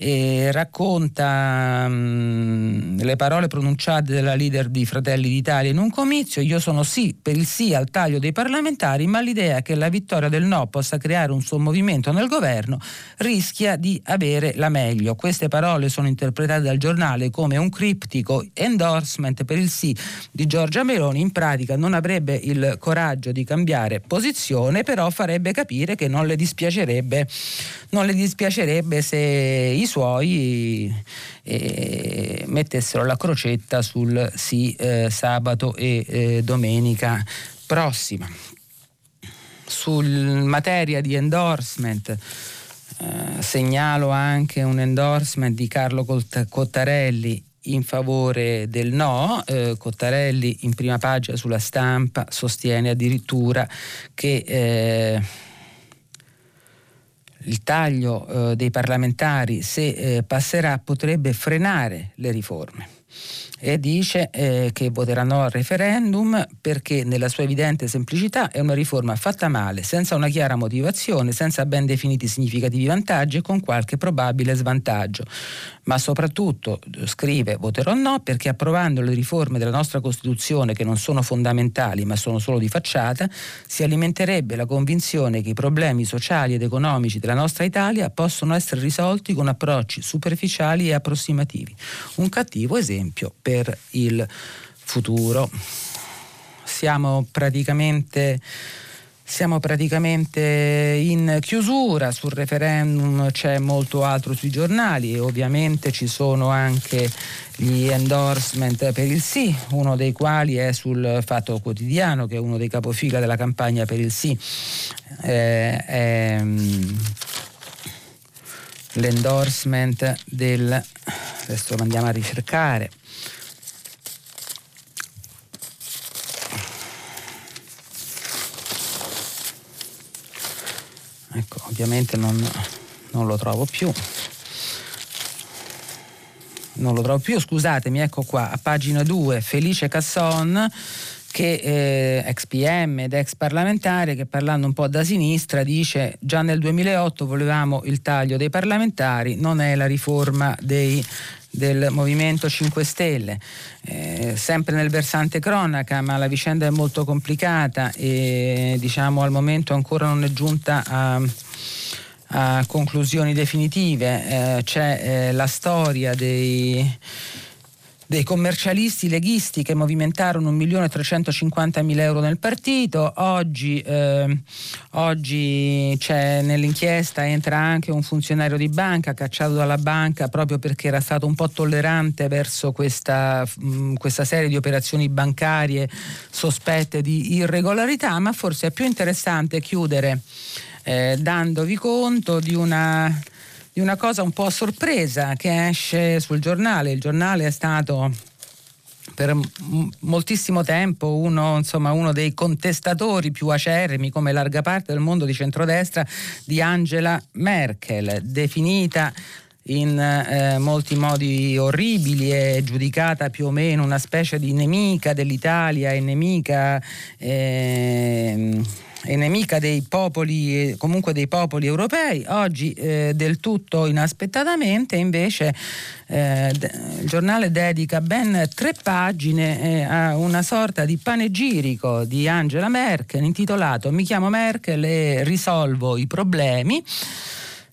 e racconta mh, mm, le parole pronunciate dalla leader di Fratelli d'Italia in un comizio. Io sono sì per il sì al taglio dei parlamentari, ma l'idea che la vittoria del no possa creare un suo movimento nel governo rischia di avere la meglio. Queste parole sono interpretate dal giornale come un criptico endorsement per il sì di Giorgia Meloni. In pratica non avrebbe il coraggio di cambiare posizione, però farebbe capire che non le dispiacerebbe, non le dispiacerebbe se i suoi eh, mettessero la crocetta sul sì eh, sabato e eh, domenica prossima. Sul materia di endorsement eh, segnalo anche un endorsement di Carlo Cottarelli in favore del no. Eh, Cottarelli in prima pagina sulla stampa sostiene addirittura che eh, il taglio eh, dei parlamentari, se eh, passerà, potrebbe frenare le riforme e dice eh, che voterà no al referendum perché nella sua evidente semplicità è una riforma fatta male, senza una chiara motivazione, senza ben definiti significativi vantaggi e con qualche probabile svantaggio. Ma soprattutto, scrive, voterò no perché approvando le riforme della nostra Costituzione che non sono fondamentali ma sono solo di facciata, si alimenterebbe la convinzione che i problemi sociali ed economici della nostra Italia possono essere risolti con approcci superficiali e approssimativi. Un cattivo esempio per il futuro. Siamo praticamente siamo praticamente in chiusura, sul referendum c'è molto altro sui giornali e ovviamente ci sono anche gli endorsement per il sì, uno dei quali è sul Fatto Quotidiano, che è uno dei capofila della campagna per il sì. Eh, è, l'endorsement del adesso lo andiamo a ricercare ecco ovviamente non, non lo trovo più. Non lo trovo più scusatemi ecco qua a pagina 2 Felice Casson che eh, ex PM ed ex parlamentare che parlando un po' da sinistra dice già nel 2008 volevamo il taglio dei parlamentari, non è la riforma dei del Movimento 5 Stelle, eh, sempre nel versante cronaca, ma la vicenda è molto complicata e diciamo al momento ancora non è giunta a, a conclusioni definitive. Eh, c'è eh, la storia dei dei commercialisti leghisti che movimentarono 1.350.000 euro nel partito. Oggi, eh, oggi nell'inchiesta entra anche un funzionario di banca cacciato dalla banca proprio perché era stato un po' tollerante verso questa, mh, questa serie di operazioni bancarie sospette di irregolarità, ma forse è più interessante chiudere eh, dandovi conto di una di una cosa un po' sorpresa che esce sul giornale. Il giornale è stato per moltissimo tempo uno, insomma, uno, dei contestatori più acerrimi come larga parte del mondo di centrodestra di Angela Merkel, definita in eh, molti modi orribili e giudicata più o meno una specie di nemica dell'Italia e nemica eh, è nemica dei popoli, comunque dei popoli europei, oggi eh, del tutto inaspettatamente invece eh, il giornale dedica ben tre pagine eh, a una sorta di panegirico di Angela Merkel intitolato Mi chiamo Merkel e risolvo i problemi.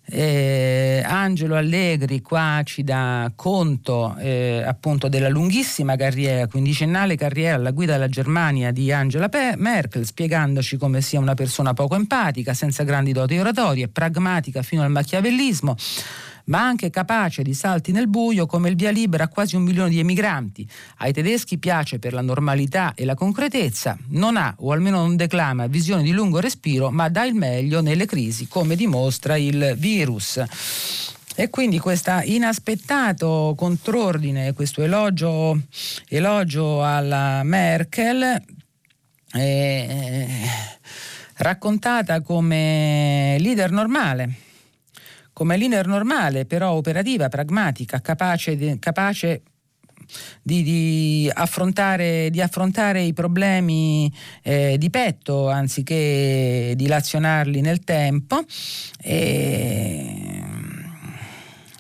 Eh, Angelo Allegri qua ci dà conto eh, appunto della lunghissima carriera, quindicennale carriera alla guida della Germania di Angela Merkel, spiegandoci come sia una persona poco empatica, senza grandi doti oratorie, pragmatica fino al machiavellismo ma anche capace di salti nel buio come il via libera a quasi un milione di emigranti. Ai tedeschi piace per la normalità e la concretezza, non ha o almeno non declama visione di lungo respiro, ma dà il meglio nelle crisi, come dimostra il virus. E quindi questo inaspettato contrordine, questo elogio, elogio alla Merkel, è raccontata come leader normale come leader normale, però operativa, pragmatica, capace, di, capace di, di, affrontare, di, affrontare, i problemi eh, di petto anziché dilazionarli nel tempo. E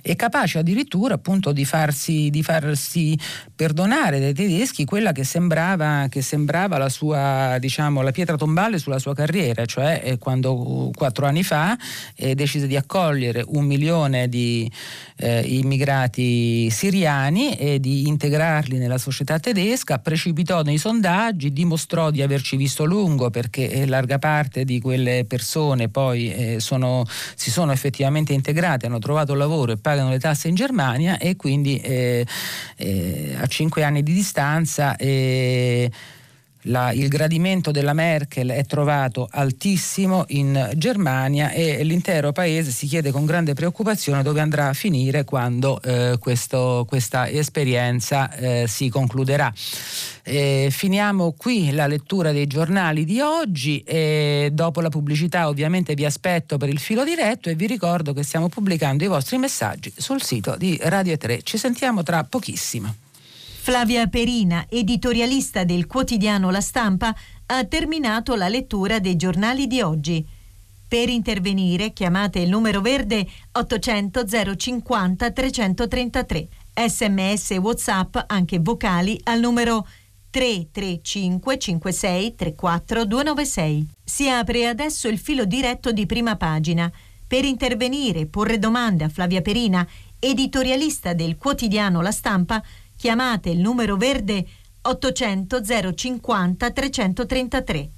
e capace addirittura appunto di farsi, di farsi perdonare dai tedeschi quella che sembrava, che sembrava la sua, diciamo, la pietra tombale sulla sua carriera, cioè eh, quando quattro anni fa eh, decise di accogliere un milione di eh, immigrati siriani e di integrarli nella società tedesca, precipitò nei sondaggi, dimostrò di averci visto lungo perché eh, larga parte di quelle persone poi eh, sono, si sono effettivamente integrate, hanno trovato lavoro e pagano le tasse in Germania e quindi eh, eh, a cinque anni di distanza eh, la, il gradimento della Merkel è trovato altissimo in Germania e l'intero paese si chiede con grande preoccupazione dove andrà a finire quando eh, questo, questa esperienza eh, si concluderà. Eh, finiamo qui la lettura dei giornali di oggi e dopo la pubblicità ovviamente vi aspetto per il filo diretto e vi ricordo che stiamo pubblicando i vostri messaggi sul sito di Radio 3. Ci sentiamo tra pochissimo. Flavia Perina, editorialista del quotidiano La Stampa, ha terminato la lettura dei giornali di oggi. Per intervenire chiamate il numero verde 800 050 333. Sms WhatsApp anche vocali al numero 335 56 34 296. Si apre adesso il filo diretto di prima pagina. Per intervenire e porre domande a Flavia Perina, editorialista del quotidiano La Stampa, chiamate il numero verde 800 050 333.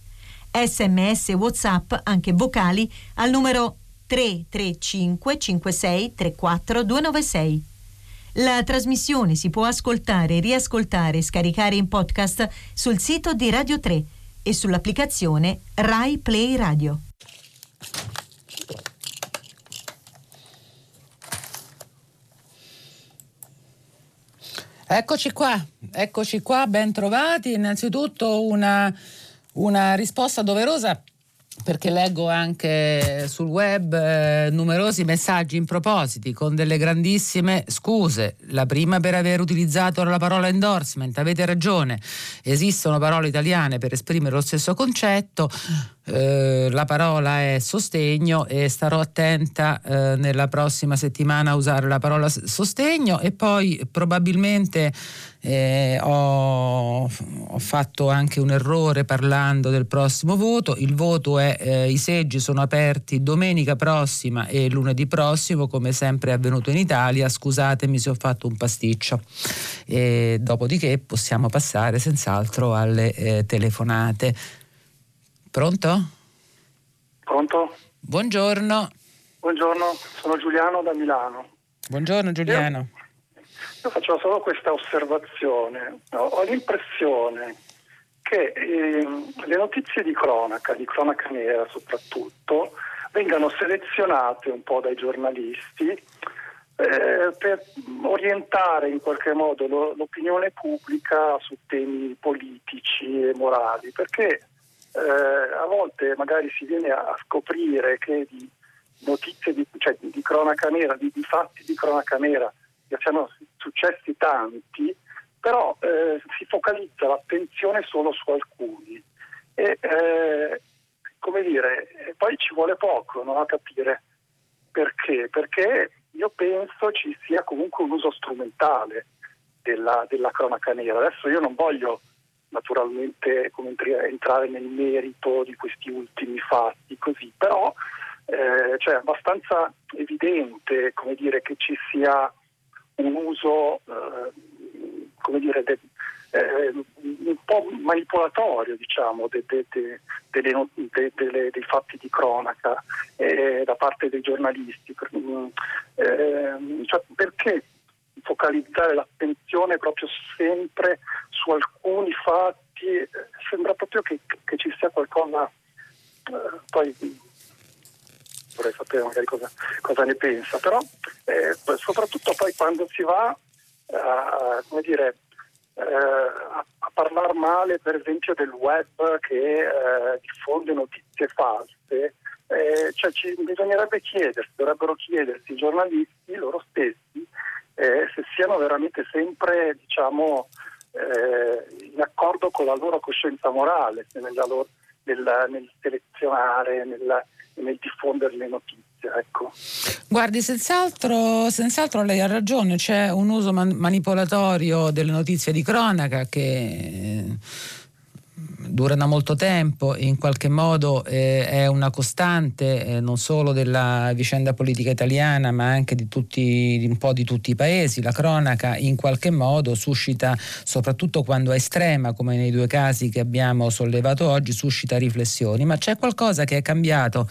Sms WhatsApp, anche vocali, al numero 335 56 34 296. La trasmissione si può ascoltare, riascoltare e scaricare in podcast sul sito di Radio 3 e sull'applicazione Rai Play Radio. Eccoci qua, eccoci qua, ben trovati. Innanzitutto una, una risposta doverosa perché leggo anche sul web eh, numerosi messaggi in propositi con delle grandissime scuse. La prima per aver utilizzato la parola endorsement, avete ragione, esistono parole italiane per esprimere lo stesso concetto. Eh, la parola è sostegno e starò attenta eh, nella prossima settimana a usare la parola sostegno e poi probabilmente eh, ho, ho, fatto anche un errore parlando del prossimo voto. Il voto è eh, i seggi sono aperti domenica prossima e lunedì prossimo, come sempre è avvenuto in Italia. Scusatemi se ho fatto un pasticcio. E dopodiché possiamo passare senz'altro alle eh, telefonate. Pronto? Pronto? Buongiorno. Buongiorno, sono Giuliano da Milano. Buongiorno Giuliano. Io, io faccio solo questa osservazione. No, ho l'impressione che eh, le notizie di cronaca, di cronaca nera soprattutto, vengano selezionate un po' dai giornalisti eh, per orientare in qualche modo lo, l'opinione pubblica su temi politici e morali, perché eh, a volte magari si viene a scoprire che di notizie di, cioè, di cronaca nera, di, di, fatti di cronaca nera, che siano successi tanti, però eh, si focalizza l'attenzione solo su alcuni. E, eh, come dire, poi ci vuole poco no, a capire perché, perché io penso ci sia comunque un uso strumentale della, della cronaca nera. Adesso io non voglio naturalmente entrare nel merito di questi ultimi fatti, così, però eh, cioè, è abbastanza evidente dire, che ci sia un uso eh, dire, de, eh, un po' manipolatorio diciamo, de, de, dei fatti di cronaca eh, da parte dei giornalisti. Eh, cioè, perché focalizzare l'attenzione proprio sempre su alcuni fatti, eh, sembra proprio che, che ci sia qualcosa, eh, poi vorrei sapere magari cosa, cosa ne pensa, però eh, soprattutto poi quando si va a, come dire, eh, a, a parlare male per esempio del web che eh, diffonde notizie false, eh, cioè ci, bisognerebbe chiedersi, dovrebbero chiedersi i giornalisti loro stessi eh, se siano veramente sempre diciamo, eh, in accordo con la loro coscienza morale, loro, nel, nel, selezionare, nel, nel, diffondere le notizie. Ecco. Guardi, senz'altro, senz'altro, lei ha ragione, c'è un uso man- manipolatorio delle notizie di cronaca che dura da molto tempo in qualche modo eh, è una costante eh, non solo della vicenda politica italiana ma anche di, tutti, di un po' di tutti i paesi. La cronaca in qualche modo suscita, soprattutto quando è estrema come nei due casi che abbiamo sollevato oggi, suscita riflessioni, ma c'è qualcosa che è cambiato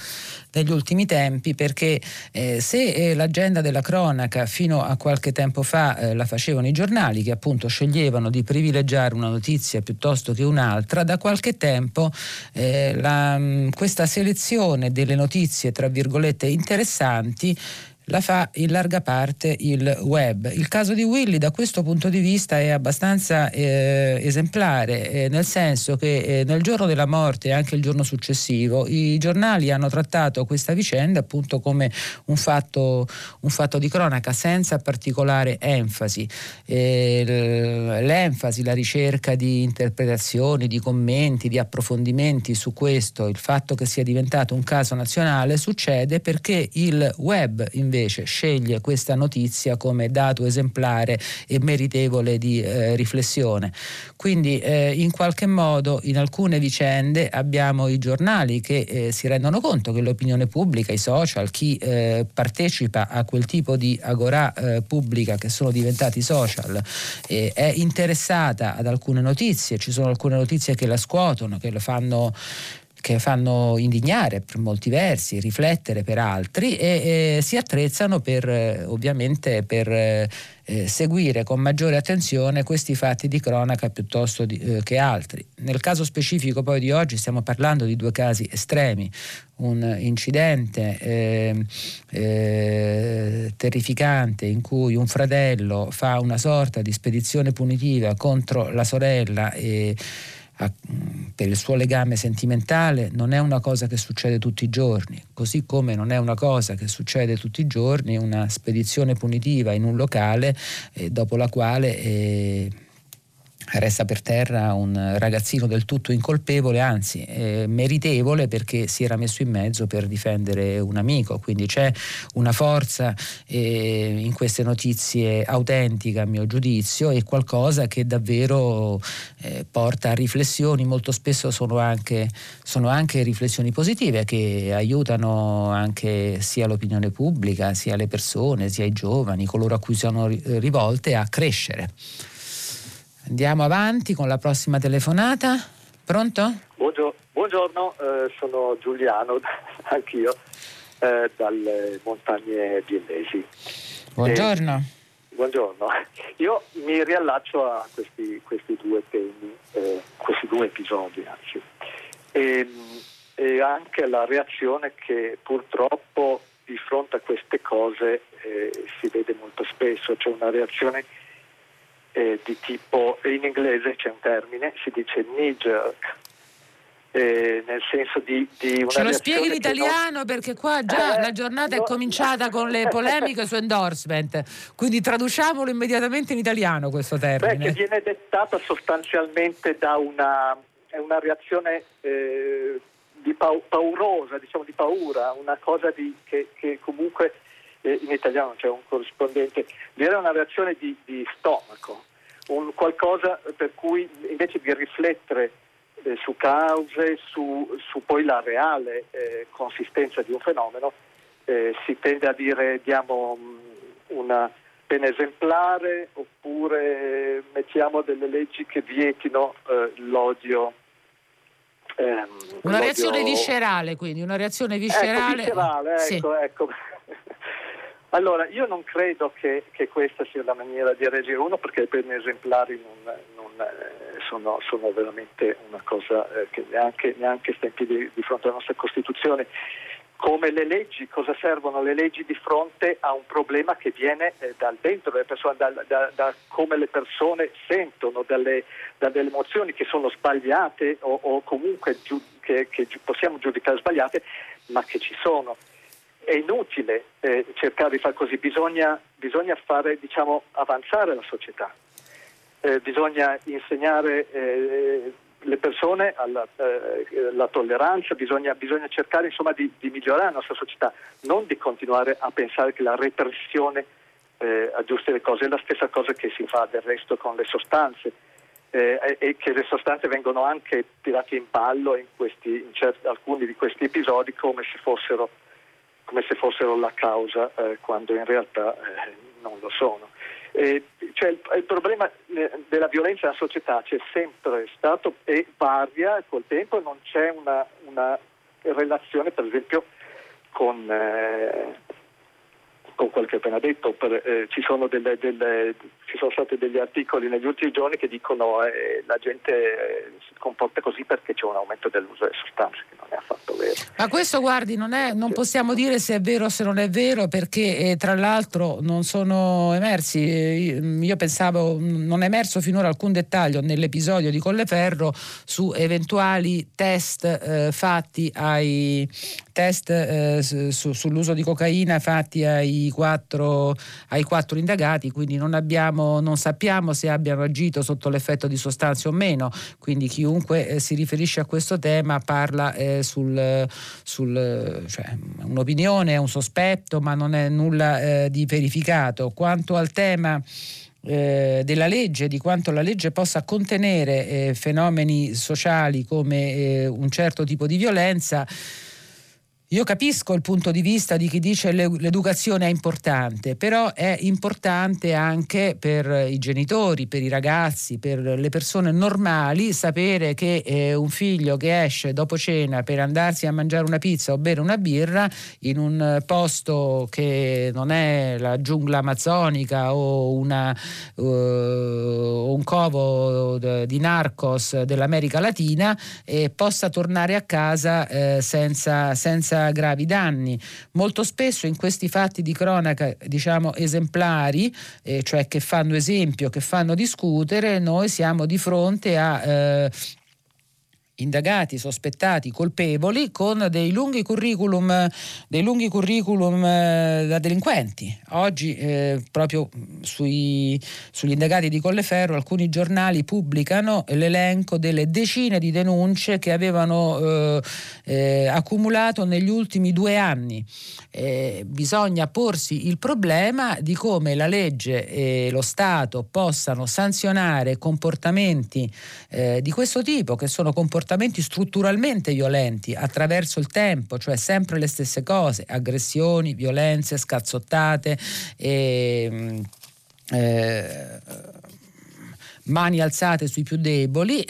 negli ultimi tempi perché eh, se eh, l'agenda della cronaca fino a qualche tempo fa eh, la facevano i giornali che appunto sceglievano di privilegiare una notizia piuttosto che un'altra, da qualche tempo eh, la, questa selezione delle notizie, tra virgolette, interessanti la fa in larga parte il web. Il caso di Willy da questo punto di vista è abbastanza eh, esemplare, eh, nel senso che eh, nel giorno della morte e anche il giorno successivo i giornali hanno trattato questa vicenda appunto come un fatto, un fatto di cronaca senza particolare enfasi. l'enfasi, la ricerca di interpretazioni, di commenti, di approfondimenti su questo, il fatto che sia diventato un caso nazionale succede perché il web invece invece sceglie questa notizia come dato esemplare e meritevole di eh, riflessione. Quindi eh, in qualche modo in alcune vicende abbiamo i giornali che eh, si rendono conto che l'opinione pubblica, i social, chi eh, partecipa a quel tipo di agorà eh, pubblica che sono diventati social eh, è interessata ad alcune notizie, ci sono alcune notizie che la scuotono, che lo fanno che fanno indignare per molti versi, riflettere per altri e, e si attrezzano per eh, ovviamente per eh, seguire con maggiore attenzione questi fatti di cronaca piuttosto di, eh, che altri. Nel caso specifico poi di oggi stiamo parlando di due casi estremi, un incidente eh, eh, terrificante in cui un fratello fa una sorta di spedizione punitiva contro la sorella e a, per il suo legame sentimentale non è una cosa che succede tutti i giorni, così come non è una cosa che succede tutti i giorni una spedizione punitiva in un locale eh, dopo la quale eh, resta per terra un ragazzino del tutto incolpevole, anzi eh, meritevole perché si era messo in mezzo per difendere un amico, quindi c'è una forza eh, in queste notizie autentica a mio giudizio e qualcosa che davvero eh, porta a riflessioni, molto spesso sono anche, sono anche riflessioni positive che aiutano anche sia l'opinione pubblica, sia le persone, sia i giovani, coloro a cui sono rivolte a crescere. Andiamo avanti con la prossima telefonata. Pronto? Buongiorno, buongiorno eh, sono Giuliano, anch'io, eh, dalle montagne viennesi. Buongiorno. Eh, buongiorno. Io mi riallaccio a questi, questi due temi, eh, questi due episodi anzi, e, ehm, e, anche alla reazione che purtroppo di fronte a queste cose eh, si vede molto spesso, c'è una reazione eh, di tipo, in inglese c'è un termine, si dice knee jerk, eh, nel senso di, di una Ce lo spieghi in italiano non... perché qua già eh, la giornata no, è cominciata con le polemiche su endorsement, quindi traduciamolo immediatamente in italiano questo termine. Beh, che viene dettata sostanzialmente da una, una reazione eh, di pau- paurosa, diciamo di paura, una cosa di, che, che comunque in italiano c'è un corrispondente, era una reazione di, di stomaco, un qualcosa per cui invece di riflettere eh, su cause, su, su, poi la reale eh, consistenza di un fenomeno, eh, si tende a dire diamo mm, una pena esemplare oppure mettiamo delle leggi che vietino eh, l'odio. Ehm, una reazione viscerale, quindi una reazione viscerale. Ecco, viscerale, ecco, sì. ecco. Allora, io non credo che, che, questa sia la maniera di reagire, uno perché le pene esemplari non, non, eh, sono, sono, veramente una cosa eh, che neanche, neanche, sta in piedi di fronte alla nostra Costituzione. Come le leggi, cosa servono? Le leggi di fronte a un problema che viene eh, dal dentro persone, da, da, da, come le persone sentono, dalle, dalle emozioni che sono sbagliate o, o comunque giu, che, che possiamo giudicare sbagliate, ma che ci sono è inutile eh, cercare di fare così, bisogna, bisogna fare diciamo, avanzare la società, eh, bisogna insegnare eh, le persone alla eh, tolleranza, bisogna, bisogna cercare insomma, di, di, migliorare la nostra società, non di continuare a pensare che la repressione eh, aggiusti le cose, è la stessa cosa che si fa del resto con le sostanze. Eh, e che le sostanze vengono anche tirate in ballo in, questi, in certi, alcuni di questi episodi come se fossero come se fossero la causa eh, quando in realtà eh, non lo sono. Eh, cioè il, il, problema eh, della violenza nella società c'è sempre stato e varia col tempo, non c'è una, una relazione per esempio con, eh, con quello che ho appena detto, per, eh, ci sono delle, delle ci sono stati degli articoli negli ultimi giorni che dicono eh, la gente eh, si comporta così perché c'è un aumento dell'uso delle sostanze, che non è affatto vero. Ma questo, guardi, non, è, non possiamo dire se è vero o se non è vero, perché eh, tra l'altro non sono emersi, eh, io pensavo, non è emerso finora alcun dettaglio nell'episodio di Colleferro su eventuali test eh, fatti ai test eh, su, sull'uso di cocaina fatti ai quattro, ai quattro indagati, quindi non, abbiamo, non, sappiamo se abbiano agito sotto l'effetto di sostanze o meno, quindi chiunque eh, si riferisce a questo tema parla eh, sul, sul cioè, un'opinione, un sospetto, ma non è nulla eh, di verificato. Quanto al tema eh, della legge, di quanto la legge possa contenere eh, fenomeni sociali come eh, un certo tipo di violenza, io capisco il punto di vista di chi dice che l'educazione è importante, però è importante anche per i genitori, per i ragazzi, per le persone normali sapere che eh, un figlio che esce dopo cena per andarsi a mangiare una pizza o bere una birra in un posto che non è la giungla amazzonica o una, uh, un covo di narcos dell'America Latina eh, possa tornare a casa eh, senza, senza senza gravi danni. Molto spesso in questi fatti di cronaca, diciamo esemplari, eh, cioè che fanno esempio, che fanno discutere, noi siamo di fronte a eh, indagati, sospettati, colpevoli con dei lunghi curriculum, dei lunghi curriculum eh, da delinquenti. Oggi eh, proprio sui, sugli indagati di Colleferro alcuni giornali pubblicano l'elenco delle decine di denunce che avevano eh, eh accumulato negli ultimi due anni. Eh, bisogna porsi il problema di come la legge e lo Stato possano sanzionare comportamenti di questo tipo, che sono comportamenti comportamenti strutturalmente violenti attraverso il tempo, cioè sempre le stesse cose, aggressioni, violenze, scazzottate. E, eh, mani alzate sui più deboli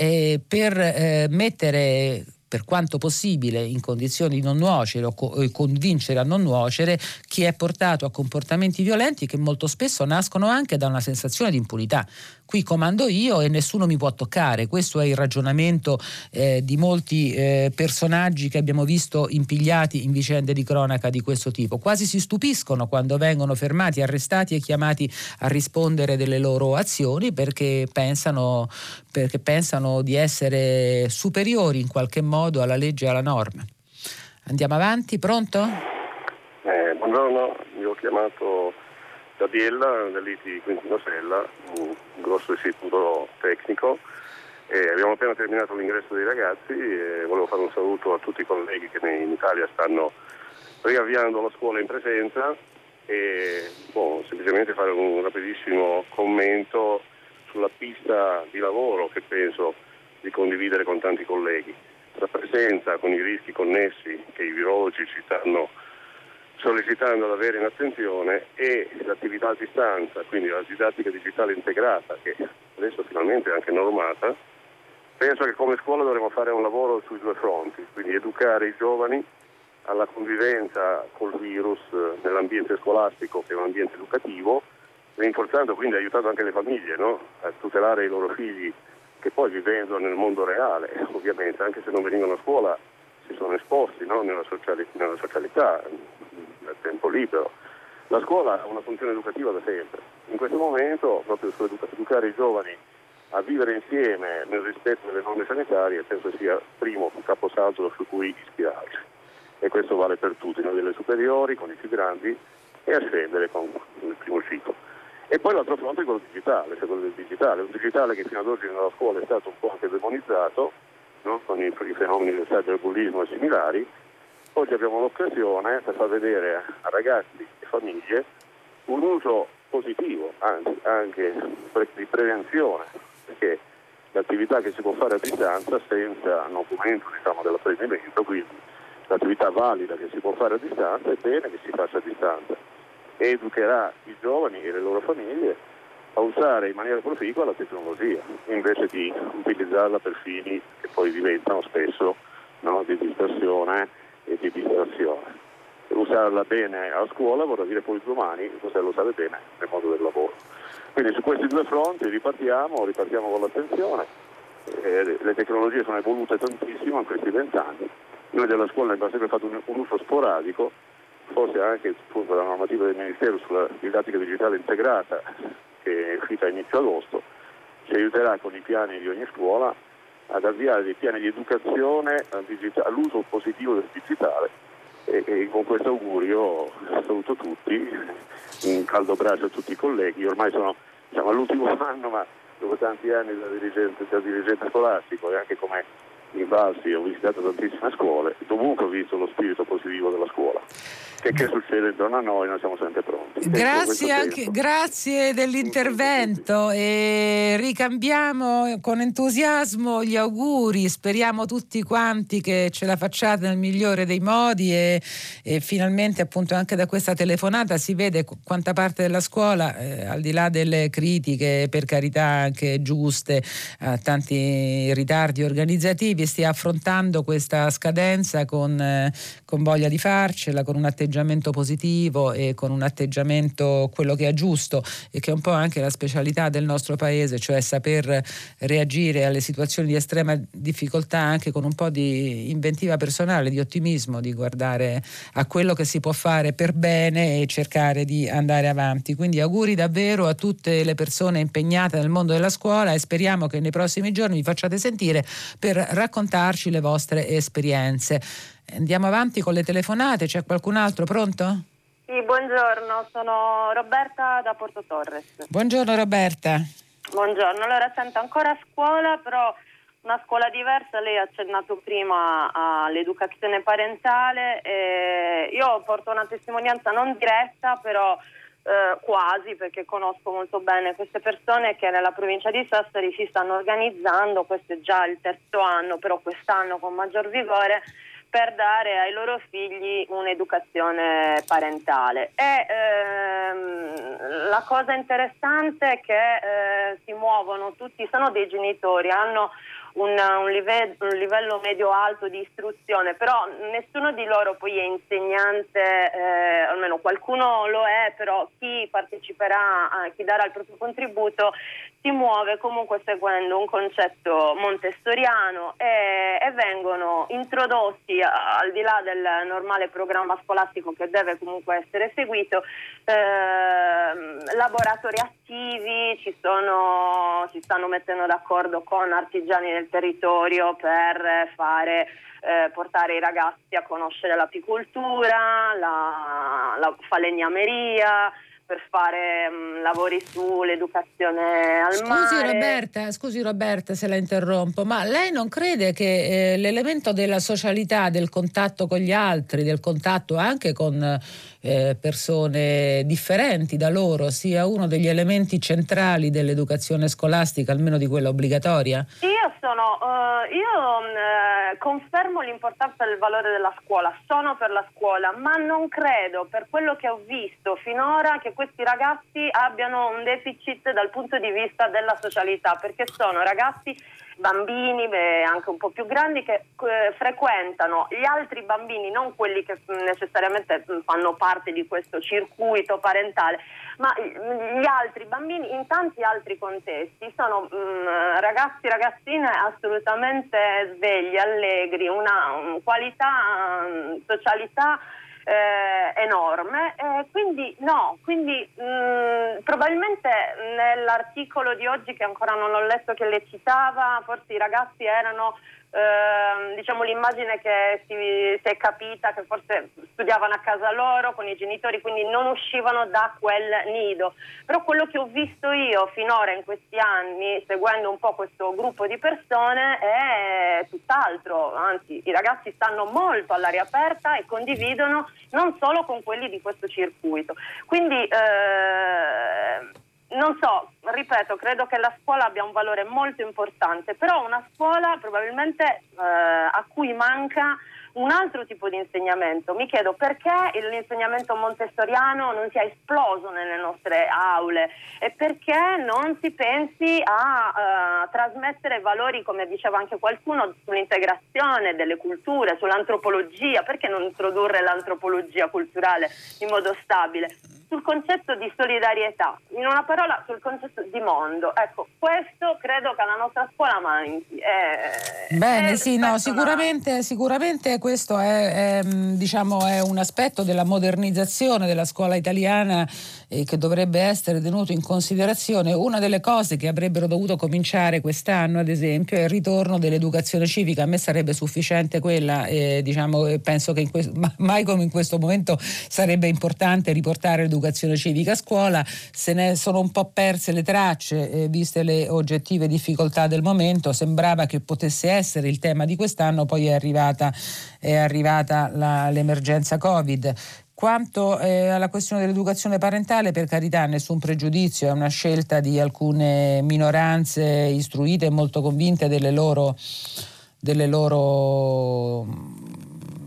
per eh, mettere per quanto possibile in condizioni di non nuocere o co- convincere a non nuocere chi è portato a comportamenti violenti che molto spesso nascono anche da una sensazione di impunità qui comando io e nessuno mi può toccare. Questo è il ragionamento eh, di molti eh, personaggi che abbiamo visto impigliati in vicende di cronaca di questo tipo. Quasi si stupiscono quando vengono fermati, arrestati e chiamati a rispondere delle loro azioni perché pensano, perché pensano di essere superiori in qualche modo alla legge e alla norma. Andiamo avanti, pronto? Eh, buongiorno, io ho chiamato da Biella, dell'ITI Quintino Sella, un grosso istituto tecnico. E abbiamo appena terminato l'ingresso dei ragazzi e volevo fare un saluto a tutti i colleghi che in Italia stanno riavviando la scuola in presenza e boh, semplicemente fare un rapidissimo commento sulla pista di lavoro che penso di condividere con tanti colleghi. La presenza con i rischi connessi che i virologi ci stanno sollecitando ad avere in attenzione e l'attività a distanza, quindi la didattica digitale integrata che adesso finalmente è anche normata, penso che come scuola dovremmo fare un lavoro sui due fronti, quindi educare i giovani alla convivenza col virus nell'ambiente scolastico che è un ambiente educativo, rinforzando quindi aiutando anche le famiglie no? a tutelare i loro figli che poi vivendo nel mondo reale, ovviamente, anche se non venivano a scuola, si sono esposti no? nella, sociali- nella socialità, nel tempo libero. La scuola ha una funzione educativa da sempre. In questo momento, proprio su educare i giovani a vivere insieme nel rispetto delle norme sanitarie, penso sia primo caposaldo su cui ispirarsi. E questo vale per tutti, noi delle superiori, con i più grandi e a scendere con il primo ciclo. E poi l'altro fronte è quello digitale, cioè quello del digitale, un digitale che fino ad oggi nella scuola è stato un po' anche demonizzato, no? con i, i fenomeni del cyberbullismo e similari, Oggi abbiamo l'occasione per far vedere a ragazzi e famiglie un uso positivo, anzi anche di prevenzione, perché l'attività che si può fare a distanza senza nocumento diciamo, dell'apprendimento, quindi l'attività valida che si può fare a distanza è bene che si faccia a distanza. Educherà i giovani e le loro famiglie a usare in maniera proficua la tecnologia, invece di utilizzarla per fini che poi diventano spesso no, di distorsione e di distrazione. Usarla bene a scuola vorrà dire poi domani poterlo usare bene nel mondo del lavoro. Quindi su questi due fronti ripartiamo, ripartiamo con l'attenzione. Eh, le tecnologie sono evolute tantissimo in questi vent'anni. Noi della scuola abbiamo sempre fatto un, un uso sporadico, forse anche appunto la normativa del Ministero sulla didattica digitale integrata che è uscita a inizio agosto, ci aiuterà con i piani di ogni scuola ad avviare dei piani di educazione all'uso positivo del digitale e, e con questo augurio saluto tutti, un caldo braccio a tutti i colleghi, ormai sono siamo all'ultimo anno ma dopo tanti anni da dirigente, da dirigente scolastico e anche come in Valsi ho visitato tantissime scuole, dovunque ho visto lo spirito positivo della scuola. Che, che succede? Intorno a noi, noi siamo sempre pronti. Ecco, grazie, anche, grazie dell'intervento e ricambiamo con entusiasmo gli auguri, speriamo tutti quanti che ce la facciate nel migliore dei modi e, e finalmente appunto anche da questa telefonata si vede quanta parte della scuola, eh, al di là delle critiche per carità anche giuste a tanti ritardi organizzativi, stia affrontando questa scadenza con, eh, con voglia di farcela, con un atteggiamento positivo e con un atteggiamento quello che è giusto e che è un po' anche la specialità del nostro paese, cioè saper reagire alle situazioni di estrema difficoltà anche con un po' di inventiva personale, di ottimismo, di guardare a quello che si può fare per bene e cercare di andare avanti. Quindi auguri davvero a tutte le persone impegnate nel mondo della scuola e speriamo che nei prossimi giorni vi facciate sentire per raccontarci le vostre esperienze. Andiamo avanti con le telefonate, c'è qualcun altro pronto? Sì, buongiorno, sono Roberta da Porto Torres. Buongiorno Roberta. Buongiorno, allora sento ancora a scuola, però una scuola diversa, lei ha accennato prima all'educazione parentale, io porto una testimonianza non diretta, però eh, quasi perché conosco molto bene queste persone che nella provincia di Sassari si stanno organizzando, questo è già il terzo anno, però quest'anno con maggior vigore per dare ai loro figli un'educazione parentale. E ehm, la cosa interessante è che eh, si muovono tutti, sono dei genitori, hanno un, un, livello, un livello medio-alto di istruzione, però nessuno di loro poi è insegnante, eh, almeno qualcuno lo è, però chi parteciperà, chi darà il proprio contributo si muove comunque seguendo un concetto montessoriano e, e vengono introdotti al di là del normale programma scolastico che deve comunque essere seguito eh, laboratori attivi, ci sono, si stanno mettendo d'accordo con artigiani del territorio per fare, eh, portare i ragazzi a conoscere l'apicoltura, la, la falegnameria, per fare mh, lavori sull'educazione al scusi mare. Roberta, scusi Roberta se la interrompo, ma lei non crede che eh, l'elemento della socialità, del contatto con gli altri, del contatto anche con eh, persone differenti da loro sia uno degli elementi centrali dell'educazione scolastica, almeno di quella obbligatoria? Io sono, uh, io uh, confermo l'importanza del valore della scuola, sono per la scuola, ma non credo per quello che ho visto finora che questi ragazzi abbiano un deficit dal punto di vista della socialità, perché sono ragazzi bambini beh, anche un po' più grandi che eh, frequentano. Gli altri bambini, non quelli che mm, necessariamente mm, fanno parte di questo circuito parentale, ma gli altri bambini in tanti altri contesti sono mm, ragazzi ragazzine assolutamente svegli, allegri, una un qualità, socialità eh, enorme. Eh, quindi no, quindi mh, mm, probabilmente nell'articolo di oggi che ancora non ho letto che le citava, forse i ragazzi erano Ehm, diciamo l'immagine che si, si, è capita che forse studiavano a casa loro con i genitori, quindi non uscivano da quel nido. Però quello che ho visto io finora in questi anni, seguendo un po' questo gruppo di persone, è tutt'altro, anzi i ragazzi stanno molto all'aria aperta e condividono non solo con quelli di questo circuito. Quindi eh, non so, ripeto, credo che la scuola abbia un valore molto importante, però una scuola probabilmente eh, a cui manca un altro tipo di insegnamento. Mi chiedo perché l'insegnamento montessoriano non sia esploso nelle nostre aule e perché non si pensi a uh, trasmettere valori, come diceva anche qualcuno, sull'integrazione delle culture, sull'antropologia, perché non introdurre l'antropologia culturale in modo stabile? Sul concetto di solidarietà, in una parola sul concetto di mondo. Ecco, questo credo che alla nostra scuola manchi. È, Bene, è sì, no, sicuramente, sicuramente, questo è, è, diciamo, è, un aspetto della modernizzazione della scuola italiana eh, che dovrebbe essere tenuto in considerazione. Una delle cose che avrebbero dovuto cominciare quest'anno, ad esempio, è il ritorno dell'educazione civica. A me sarebbe sufficiente quella, eh, diciamo, penso che questo, mai come in questo momento sarebbe importante riportare l'educazione l'educazione civica a scuola, se ne sono un po' perse le tracce, eh, viste le oggettive difficoltà del momento, sembrava che potesse essere il tema di quest'anno, poi è arrivata, è arrivata la, l'emergenza Covid. Quanto eh, alla questione dell'educazione parentale, per carità, nessun pregiudizio, è una scelta di alcune minoranze istruite e molto convinte delle loro, delle loro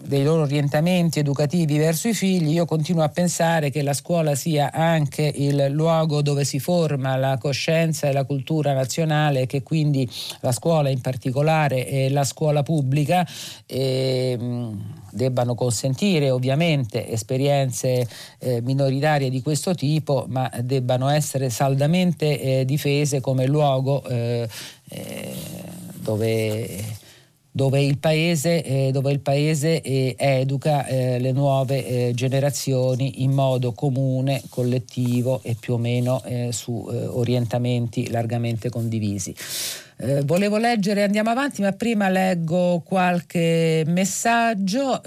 dei loro orientamenti educativi verso i figli, io continuo a pensare che la scuola sia anche il luogo dove si forma la coscienza e la cultura nazionale, che quindi la scuola in particolare e la scuola pubblica eh, debbano consentire ovviamente esperienze eh, minoritarie di questo tipo, ma debbano essere saldamente eh, difese come luogo eh, eh, dove dove il paese, eh, dove il paese eh, educa eh, le nuove eh, generazioni in modo comune, collettivo e più o meno eh, su eh, orientamenti largamente condivisi. volevo leggere, andiamo avanti, ma prima leggo qualche messaggio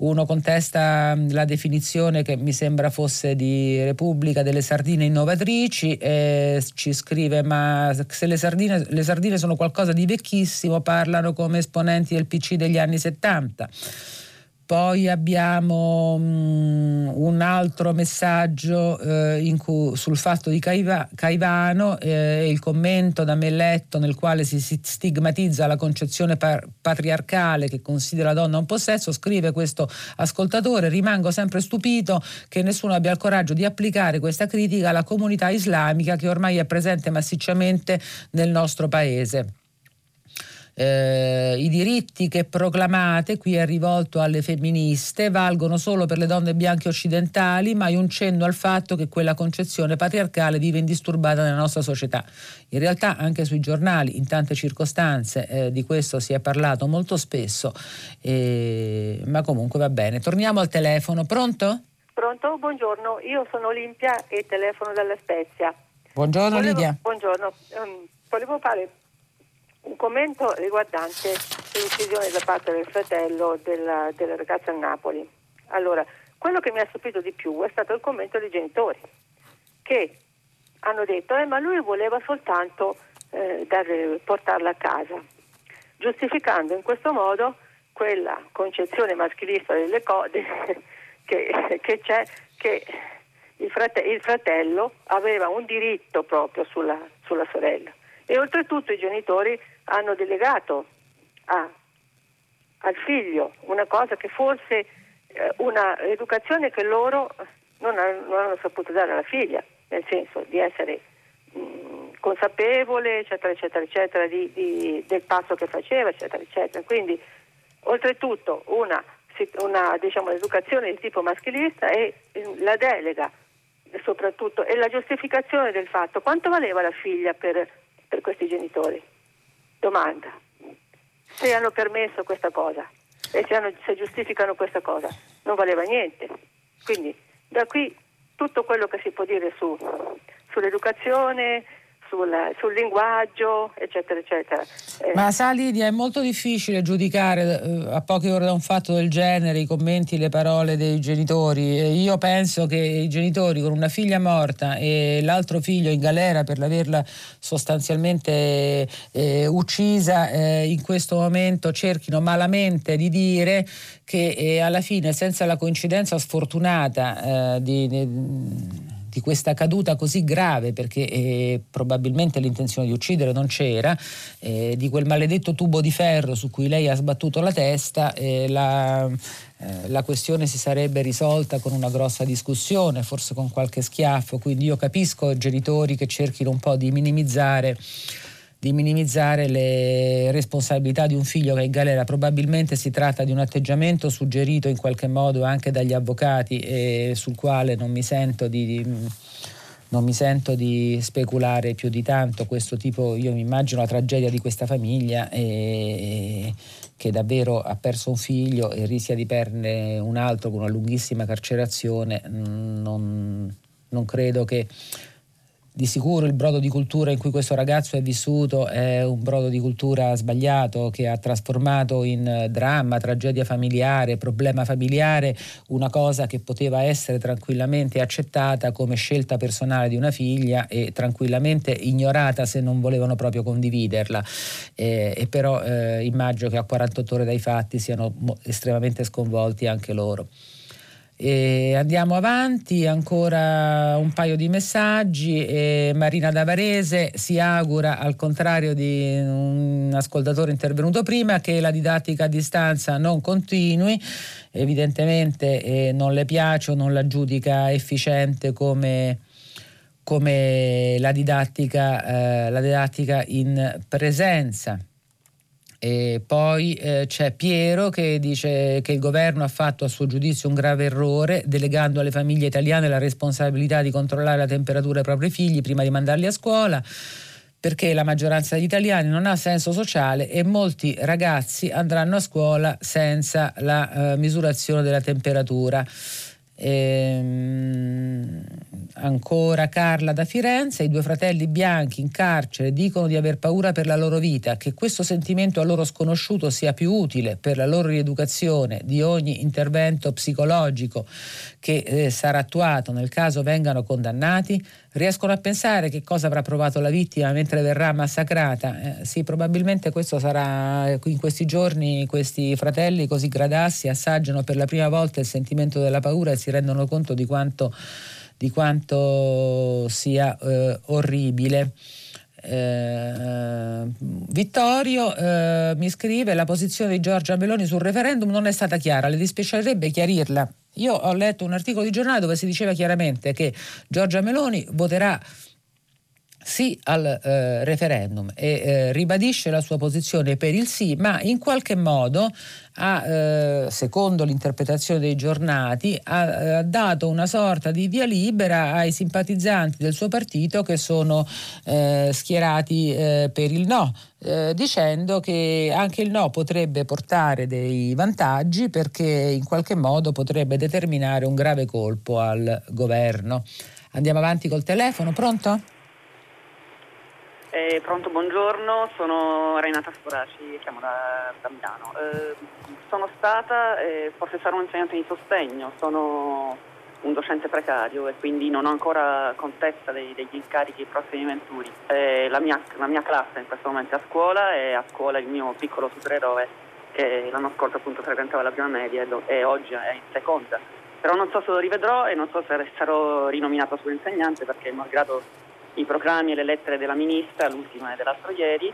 uno contesta la definizione che mi sembra fosse di Repubblica delle sardine innovatrici e ci scrive ma se le sardine, le sardine sono qualcosa di vecchissimo parlano come esponenti del PC degli anni 70 poi abbiamo um, un altro messaggio eh, cui, sul fatto di Caiva, Caivano eh, il commento da me letto nel quale si, si stigmatizza la concezione par- patriarcale che considera la donna un possesso. Scrive questo ascoltatore: Rimango sempre stupito che nessuno abbia il coraggio di applicare questa critica alla comunità islamica che ormai è presente massicciamente nel nostro paese eh, i diritti che proclamate, qui è rivolto alle femministe, valgono solo per le donne bianche occidentali, ma è un cenno al fatto che quella concezione patriarcale vive indisturbata nella nostra società. In realtà anche sui giornali, in tante circostanze, eh, di questo si è parlato molto spesso, eh, ma comunque va bene. Torniamo al telefono. Pronto? Pronto, buongiorno, io sono Olimpia e telefono dalla Spezia. Buongiorno volevo, Lidia. Buongiorno, um, volevo fare un commento riguardante l'uccisione da parte del fratello della, della ragazza a Napoli. Allora, quello che mi ha stupito di più è stato il commento dei genitori che hanno detto eh, ma lui voleva soltanto eh, dare, portarla a casa, giustificando in questo modo quella concezione maschilista delle cose che, che c'è, che il, frate- il, fratello aveva un diritto proprio sulla, sulla sorella e oltretutto i genitori hanno delegato a, al figlio una cosa che forse eh, una educazione che loro non hanno, non hanno, saputo dare alla figlia, nel senso di essere mh, mm, consapevole, eccetera, eccetera, eccetera, di, di, del passo che faceva, eccetera, eccetera. Quindi, oltretutto, una, una diciamo, educazione di tipo maschilista e la delega soprattutto e la giustificazione del fatto quanto valeva la figlia per per questi genitori. Domanda, se hanno permesso questa cosa e se, hanno, se giustificano questa cosa, non valeva niente. Quindi da qui tutto quello che si può dire su, sull'educazione, sul, sul linguaggio, eccetera, eccetera. Eh. Ma sa Lidia, è molto difficile giudicare eh, a poche ore da un fatto del genere i commenti, le parole dei genitori. io penso che i genitori con una figlia morta e l'altro figlio in galera per averla sostanzialmente eh, uccisa, eh, in questo momento cerchino malamente di dire che eh, alla fine, senza la coincidenza sfortunata eh, di, di di questa caduta così grave, perché eh, probabilmente l'intenzione di uccidere non c'era, eh, di quel maledetto tubo di ferro su cui lei ha sbattuto la testa, eh, la, eh, la questione si sarebbe risolta con una grossa discussione, forse con qualche schiaffo, quindi io capisco genitori che cerchino un po' di minimizzare di minimizzare le responsabilità di un figlio che è in galera. Probabilmente si tratta di un atteggiamento suggerito in qualche modo anche dagli avvocati e sul quale non mi sento di, di non mi sento di speculare più di tanto questo tipo, io mi immagino la tragedia di questa famiglia e, che davvero ha perso un figlio e rischia di perdere un altro con una lunghissima carcerazione, non, non credo che di sicuro il brodo di cultura in cui questo ragazzo è vissuto è un brodo di cultura sbagliato che ha trasformato in dramma, tragedia familiare, problema familiare, una cosa che poteva essere tranquillamente accettata come scelta personale di una figlia e tranquillamente ignorata se non volevano proprio condividerla. Eh, e però eh, immagino che a 48 ore dai fatti siano estremamente sconvolti anche loro. E andiamo avanti, ancora un paio di messaggi. E Marina Davarese si augura, al contrario di un ascoltatore intervenuto prima, che la didattica a distanza non continui. Evidentemente eh, non le piace o non la giudica efficiente come, come la, didattica, eh, la didattica in presenza. E poi eh, c'è Piero che dice che il governo ha fatto a suo giudizio un grave errore delegando alle famiglie italiane la responsabilità di controllare la temperatura dei propri figli prima di mandarli a scuola perché la maggioranza degli italiani non ha senso sociale e molti ragazzi andranno a scuola senza la eh, misurazione della temperatura. Ehm, ancora Carla da Firenze, i due fratelli bianchi in carcere dicono di aver paura per la loro vita, che questo sentimento a loro sconosciuto sia più utile per la loro rieducazione di ogni intervento psicologico che eh, sarà attuato nel caso vengano condannati, riescono a pensare che cosa avrà provato la vittima mentre verrà massacrata. Eh, sì, probabilmente questo sarà eh, in questi giorni questi fratelli così gradassi assaggiano per la prima volta il sentimento della paura e si rendono conto di quanto, di quanto sia eh, orribile. Eh, Vittorio eh, mi scrive la posizione di Giorgia Meloni sul referendum non è stata chiara, le dispiacerebbe chiarirla. Io ho letto un articolo di giornale dove si diceva chiaramente che Giorgia Meloni voterà sì al eh, referendum e eh, ribadisce la sua posizione per il sì, ma in qualche modo ha, eh, secondo l'interpretazione dei giornati, ha, ha, eh, dato una sorta di via libera ai simpatizzanti del suo partito che sono eh, schierati eh, per il no. dicendo che anche il no potrebbe portare dei vantaggi perché in qualche modo potrebbe determinare un grave colpo al governo. Andiamo avanti col telefono, pronto? Eh, pronto, buongiorno, sono Renata Sporaci, chiamo da, da Milano. Eh, sono stata, eh, forse sarò un insegnante di sostegno, sono un docente precario e quindi non ho ancora contezza dei, degli incarichi prossimi venturi. Eh, la mia, la, mia, classe in questo momento è a scuola e a scuola il mio piccolo supereroe che l'anno scorso appunto frequentava la prima media e oggi è in seconda. Però non so se lo rivedrò e non so se sarò rinominato insegnante perché malgrado i proclami e le lettere della ministra, l'ultima è dell'altro ieri,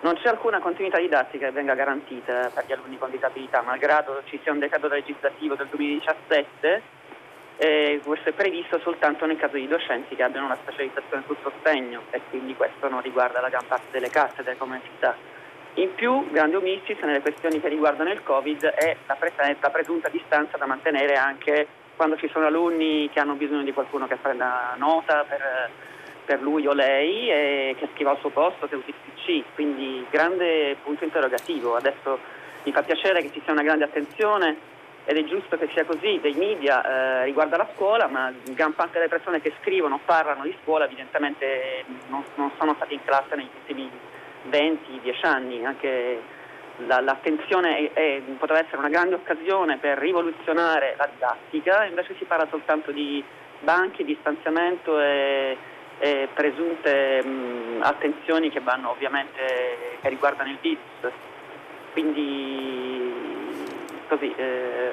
non c'è alcuna continuità didattica che venga garantita per gli alunni con disabilità, malgrado ci sia un decreto legislativo del 2017, eh, questo è previsto soltanto nel caso di docenti che abbiano una specializzazione sul sostegno e quindi questo non riguarda la gran parte delle casse delle comunità. In più, grande omissis nelle questioni che riguardano il Covid è la, presenza, la presunta distanza da mantenere anche quando ci sono alunni che hanno bisogno di qualcuno che prenda nota per per lui o lei e che scriva al suo posto, che usi il PC, quindi grande punto interrogativo. Adesso mi fa piacere che ci sia una grande attenzione ed è giusto che sia così dei media eh, riguardo alla scuola, ma gran parte delle persone che scrivono, parlano di scuola evidentemente non, non sono state in classe negli ultimi 20-10 anni, anche la, l'attenzione è, è, poteva essere una grande occasione per rivoluzionare la didattica, invece si parla soltanto di banchi, distanziamento e eh, presunte mh, attenzioni che vanno ovviamente che riguardano il virus. Quindi così eh,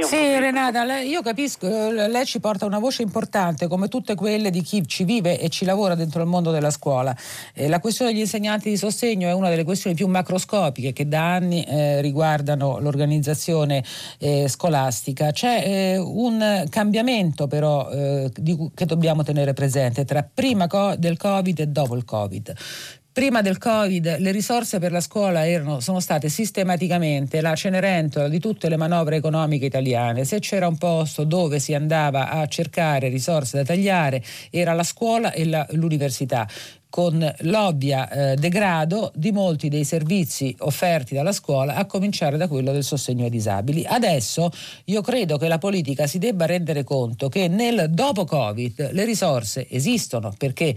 sì, Renata, lei, io capisco, lei ci porta una voce importante come tutte quelle di chi ci vive e ci lavora dentro il mondo della scuola. Eh, la questione degli insegnanti di sostegno è una delle questioni più macroscopiche che da anni eh, riguardano l'organizzazione eh, scolastica. C'è eh, un cambiamento però eh, di, che dobbiamo tenere presente tra prima co- del Covid e dopo il Covid Prima del Covid le risorse per la scuola erano, sono state sistematicamente la cenerentola di tutte le manovre economiche italiane. Se c'era un posto dove si andava a cercare risorse da tagliare era la scuola e la, l'università con l'ovvia eh, degrado di molti dei servizi offerti dalla scuola, a cominciare da quello del sostegno ai disabili. Adesso io credo che la politica si debba rendere conto che nel dopo Covid le risorse esistono perché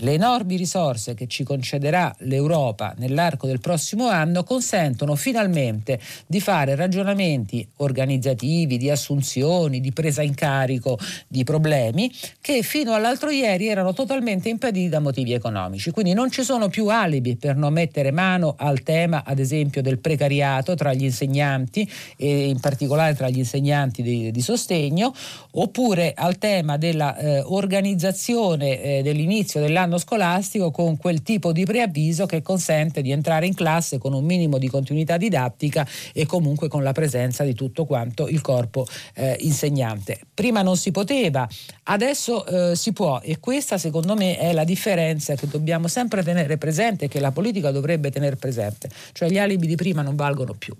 le enormi risorse che ci concederà l'Europa nell'arco del prossimo anno consentono finalmente di fare ragionamenti organizzativi, di assunzioni, di presa in carico di problemi che fino all'altro ieri erano totalmente impediti da motivi economici. Quindi non ci sono più alibi per non mettere mano al tema, ad esempio, del precariato tra gli insegnanti e in particolare tra gli insegnanti di, di sostegno, oppure al tema dell'organizzazione eh, eh, dell'inizio dell'anno l'anno scolastico con quel tipo di preavviso che consente di entrare in classe con un minimo di continuità didattica e comunque con la presenza di tutto quanto il corpo eh, insegnante. Prima non si poteva, adesso eh, si può e questa secondo me è la differenza che dobbiamo sempre tenere presente che la politica dovrebbe tenere presente, cioè gli alibi di prima non valgono più.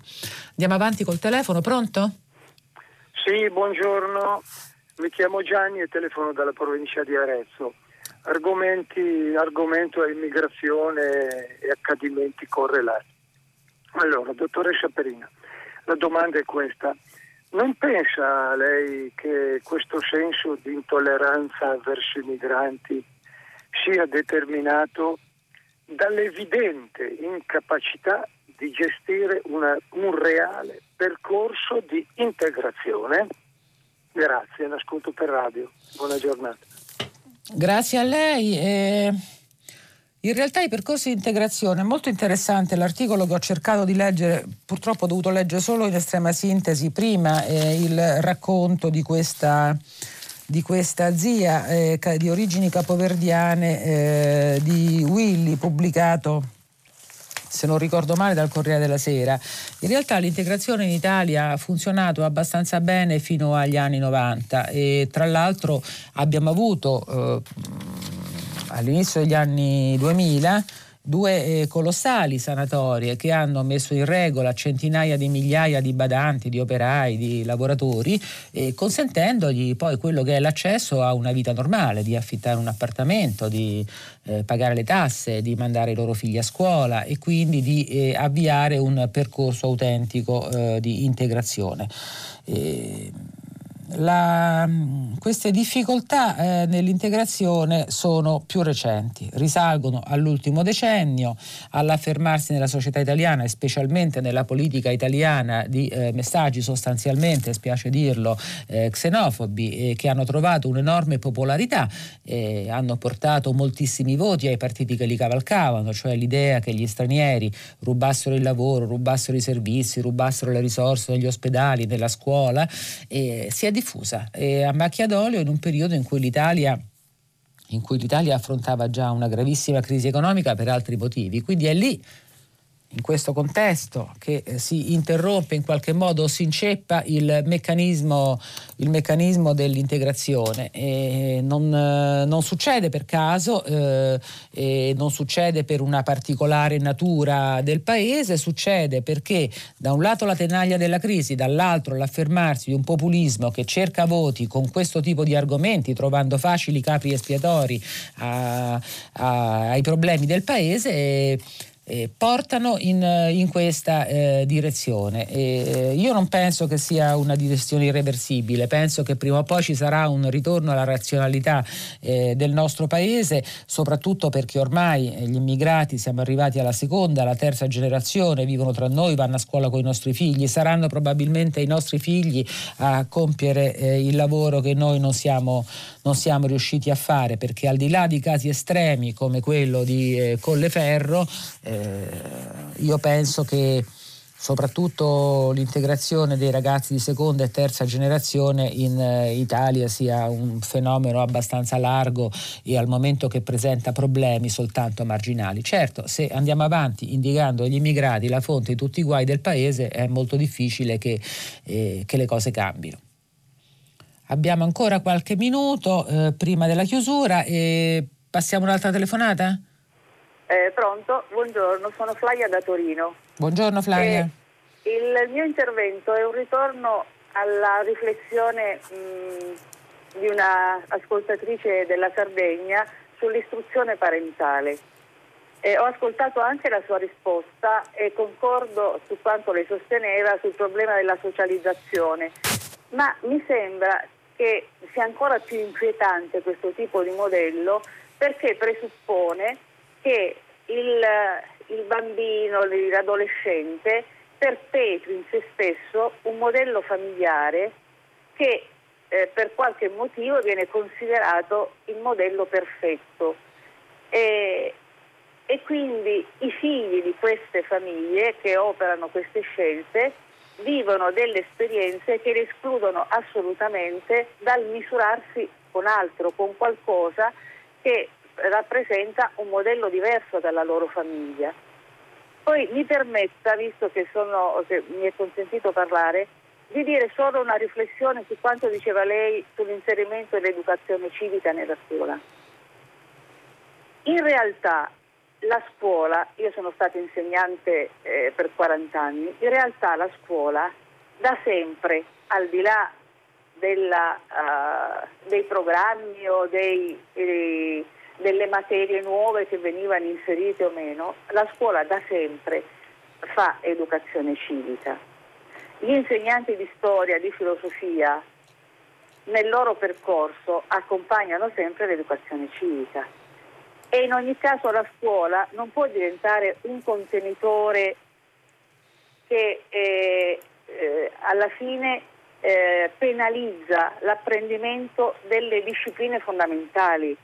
Andiamo avanti col telefono, pronto? Sì, buongiorno, mi chiamo Gianni e telefono dalla provincia di Arezzo argomenti, argomento è immigrazione e accadimenti correlati. Allora, dottoressa Perina, la domanda è questa. Non pensa lei che questo senso di intolleranza verso i migranti sia determinato dall'evidente incapacità di gestire una, un reale percorso di integrazione? Grazie, l'ascolto per radio. Buona giornata. Grazie a lei. Eh, in realtà i percorsi di integrazione è molto interessante l'articolo che ho cercato di leggere, purtroppo ho dovuto leggere solo in estrema sintesi, prima eh, il racconto di questa, di questa zia eh, di origini capoverdiane eh, di Willy pubblicato se non ricordo male, dal Corriere della Sera. In realtà l'integrazione in Italia ha funzionato abbastanza bene fino agli anni 90 e tra l'altro abbiamo avuto eh, all'inizio degli anni 2000 due eh, colossali sanatorie che hanno messo in regola centinaia di migliaia di badanti, di operai, di lavoratori, eh, consentendogli poi quello che è l'accesso a una vita normale, di affittare un appartamento, di eh, pagare le tasse, di mandare i loro figli a scuola e quindi di eh, avviare un percorso autentico eh, di integrazione. La, queste difficoltà eh, nell'integrazione sono più recenti, risalgono all'ultimo decennio, all'affermarsi nella società italiana e specialmente nella politica italiana di eh, messaggi sostanzialmente, spiace dirlo, eh, xenofobi che hanno trovato un'enorme popolarità e hanno portato moltissimi voti ai partiti che li cavalcavano, cioè l'idea che gli stranieri rubassero il lavoro, rubassero i servizi, rubassero le risorse negli ospedali, nella scuola, si è diffusa e a macchia d'olio in un periodo in cui l'Italia in cui l'Italia affrontava già una gravissima crisi economica per altri motivi. Quindi è lì in questo contesto che eh, si interrompe in qualche modo o si inceppa il meccanismo, il meccanismo dell'integrazione. E non, eh, non, succede per caso, eh, non succede per una particolare natura del paese, succede perché da un lato la tenaglia della crisi, dall'altro l'affermarsi di un populismo che cerca voti con questo tipo di argomenti, trovando facili capri espiatori a, a, ai problemi del paese eh, portano in, in questa eh, direzione. E, io non penso che sia una direzione irreversibile, penso che prima o poi ci sarà un ritorno alla razionalità eh, del nostro paese, soprattutto perché ormai gli immigrati siamo arrivati alla seconda, alla terza generazione, vivono tra noi, vanno a scuola con i nostri figli, saranno probabilmente i nostri figli a compiere eh, il lavoro che noi non siamo, non siamo riusciti a fare, perché al di là di casi estremi come quello di eh, Colleferro, eh, eh, io penso che soprattutto l'integrazione dei ragazzi di seconda e terza generazione in eh, Italia sia un fenomeno abbastanza largo e al momento che presenta problemi soltanto marginali. Certo, se andiamo avanti indicando agli immigrati la fonte di tutti i guai del paese è molto difficile che, eh, che le cose cambino. Abbiamo ancora qualche minuto eh, prima della chiusura e passiamo un'altra telefonata? Eh, pronto? Buongiorno, sono Flavia da Torino. Buongiorno Flavia. Eh, il mio intervento è un ritorno alla riflessione mh, di una ascoltatrice della Sardegna sull'istruzione parentale. Eh, ho ascoltato anche la sua risposta e concordo su quanto lei sosteneva sul problema della socializzazione, ma mi sembra che sia ancora più inquietante questo tipo di modello perché presuppone che il, il bambino, l'adolescente perpetui in se stesso un modello familiare che eh, per qualche motivo viene considerato il modello perfetto. E, e quindi i figli di queste famiglie che operano queste scelte vivono delle esperienze che li escludono assolutamente dal misurarsi con altro, con qualcosa che rappresenta un modello diverso dalla loro famiglia. Poi mi permetta, visto che, sono, che mi è consentito parlare, di dire solo una riflessione su quanto diceva lei sull'inserimento dell'educazione civica nella scuola. In realtà la scuola, io sono stata insegnante eh, per 40 anni, in realtà la scuola da sempre, al di là della, uh, dei programmi o dei, eh, delle materie nuove che venivano inserite o meno, la scuola da sempre fa educazione civica. Gli insegnanti di storia, di filosofia, nel loro percorso accompagnano sempre l'educazione civica e in ogni caso la scuola non può diventare un contenitore che eh, eh, alla fine eh, penalizza l'apprendimento delle discipline fondamentali.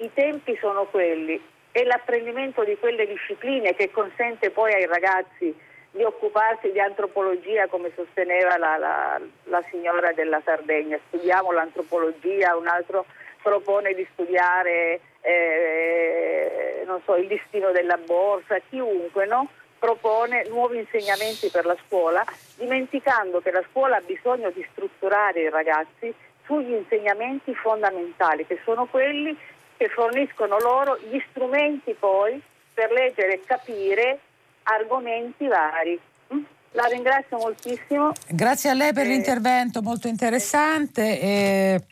I tempi sono quelli e l'apprendimento di quelle discipline che consente poi ai ragazzi di occuparsi di antropologia come sosteneva la, la, la signora della Sardegna. Studiamo l'antropologia, un altro propone di studiare eh, so, il destino della borsa, chiunque no? propone nuovi insegnamenti per la scuola, dimenticando che la scuola ha bisogno di strutturare i ragazzi sugli insegnamenti fondamentali, che sono quelli che forniscono loro gli strumenti poi per leggere e capire argomenti vari. Mm? La ringrazio moltissimo. Grazie a lei per eh, l'intervento molto interessante. E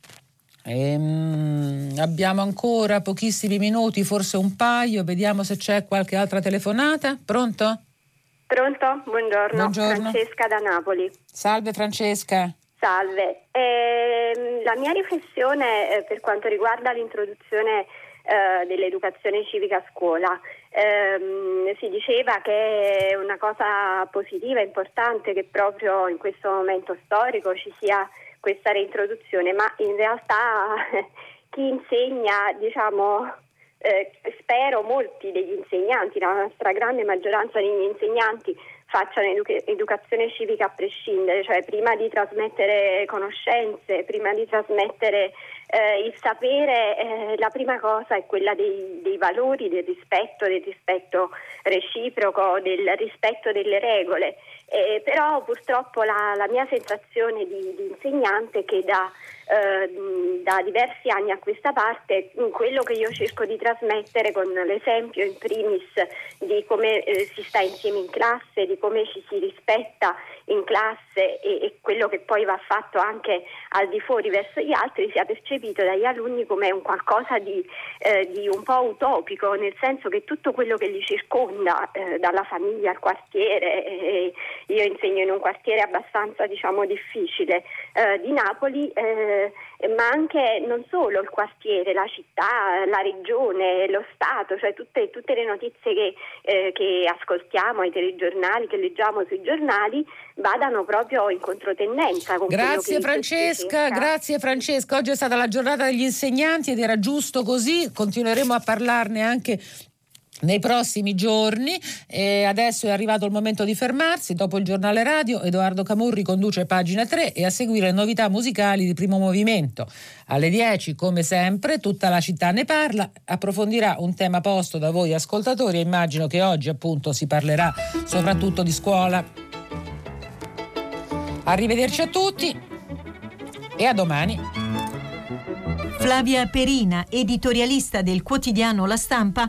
Ehm, abbiamo ancora pochissimi minuti, forse un paio, vediamo se c'è qualche altra telefonata. Pronto? Pronto? Buongiorno. Buongiorno. Francesca da Napoli. Salve Francesca. Salve. Eh, la mia riflessione eh, per quanto riguarda l'introduzione eh, dell'educazione civica a scuola. Eh, si diceva che è una cosa positiva, importante che proprio in questo momento storico ci sia questa reintroduzione, ma in realtà chi insegna, diciamo, eh, spero molti degli insegnanti, la stragrande maggioranza degli insegnanti facciano edu- educazione civica a prescindere, cioè prima di trasmettere conoscenze, prima di trasmettere eh, il sapere, eh, la prima cosa è quella dei, dei, valori, del rispetto, del rispetto reciproco, del rispetto delle regole. Eh, però purtroppo la, la mia sensazione di, di, insegnante è che da, eh, da, diversi anni a questa parte quello che io cerco di trasmettere con l'esempio in primis di come eh, si sta insieme in classe, di come ci si rispetta in classe e, e, quello che poi va fatto anche al di fuori verso gli altri sia percepito dagli alunni come un qualcosa di, eh, di un po' utopico, nel senso che tutto quello che li circonda, eh, dalla famiglia al quartiere, eh, io insegno in un quartiere abbastanza diciamo, difficile. Eh, di Napoli, eh, ma anche non solo il quartiere, la città, la regione, lo Stato, cioè tutte, tutte le notizie che, eh, che ascoltiamo ai telegiornali, che leggiamo sui giornali, vadano proprio in controtendenza. Con grazie Francesca, grazie Francesca. Oggi è stata la giornata degli insegnanti ed era giusto così, continueremo a parlarne anche nei prossimi giorni e adesso è arrivato il momento di fermarsi. Dopo il giornale radio Edoardo Camurri conduce pagina 3 e a seguire novità musicali di primo movimento. Alle 10 come sempre tutta la città ne parla. Approfondirà un tema posto da voi ascoltatori e immagino che oggi appunto si parlerà soprattutto di scuola. Arrivederci a tutti e a domani. Flavia Perina editorialista del quotidiano La Stampa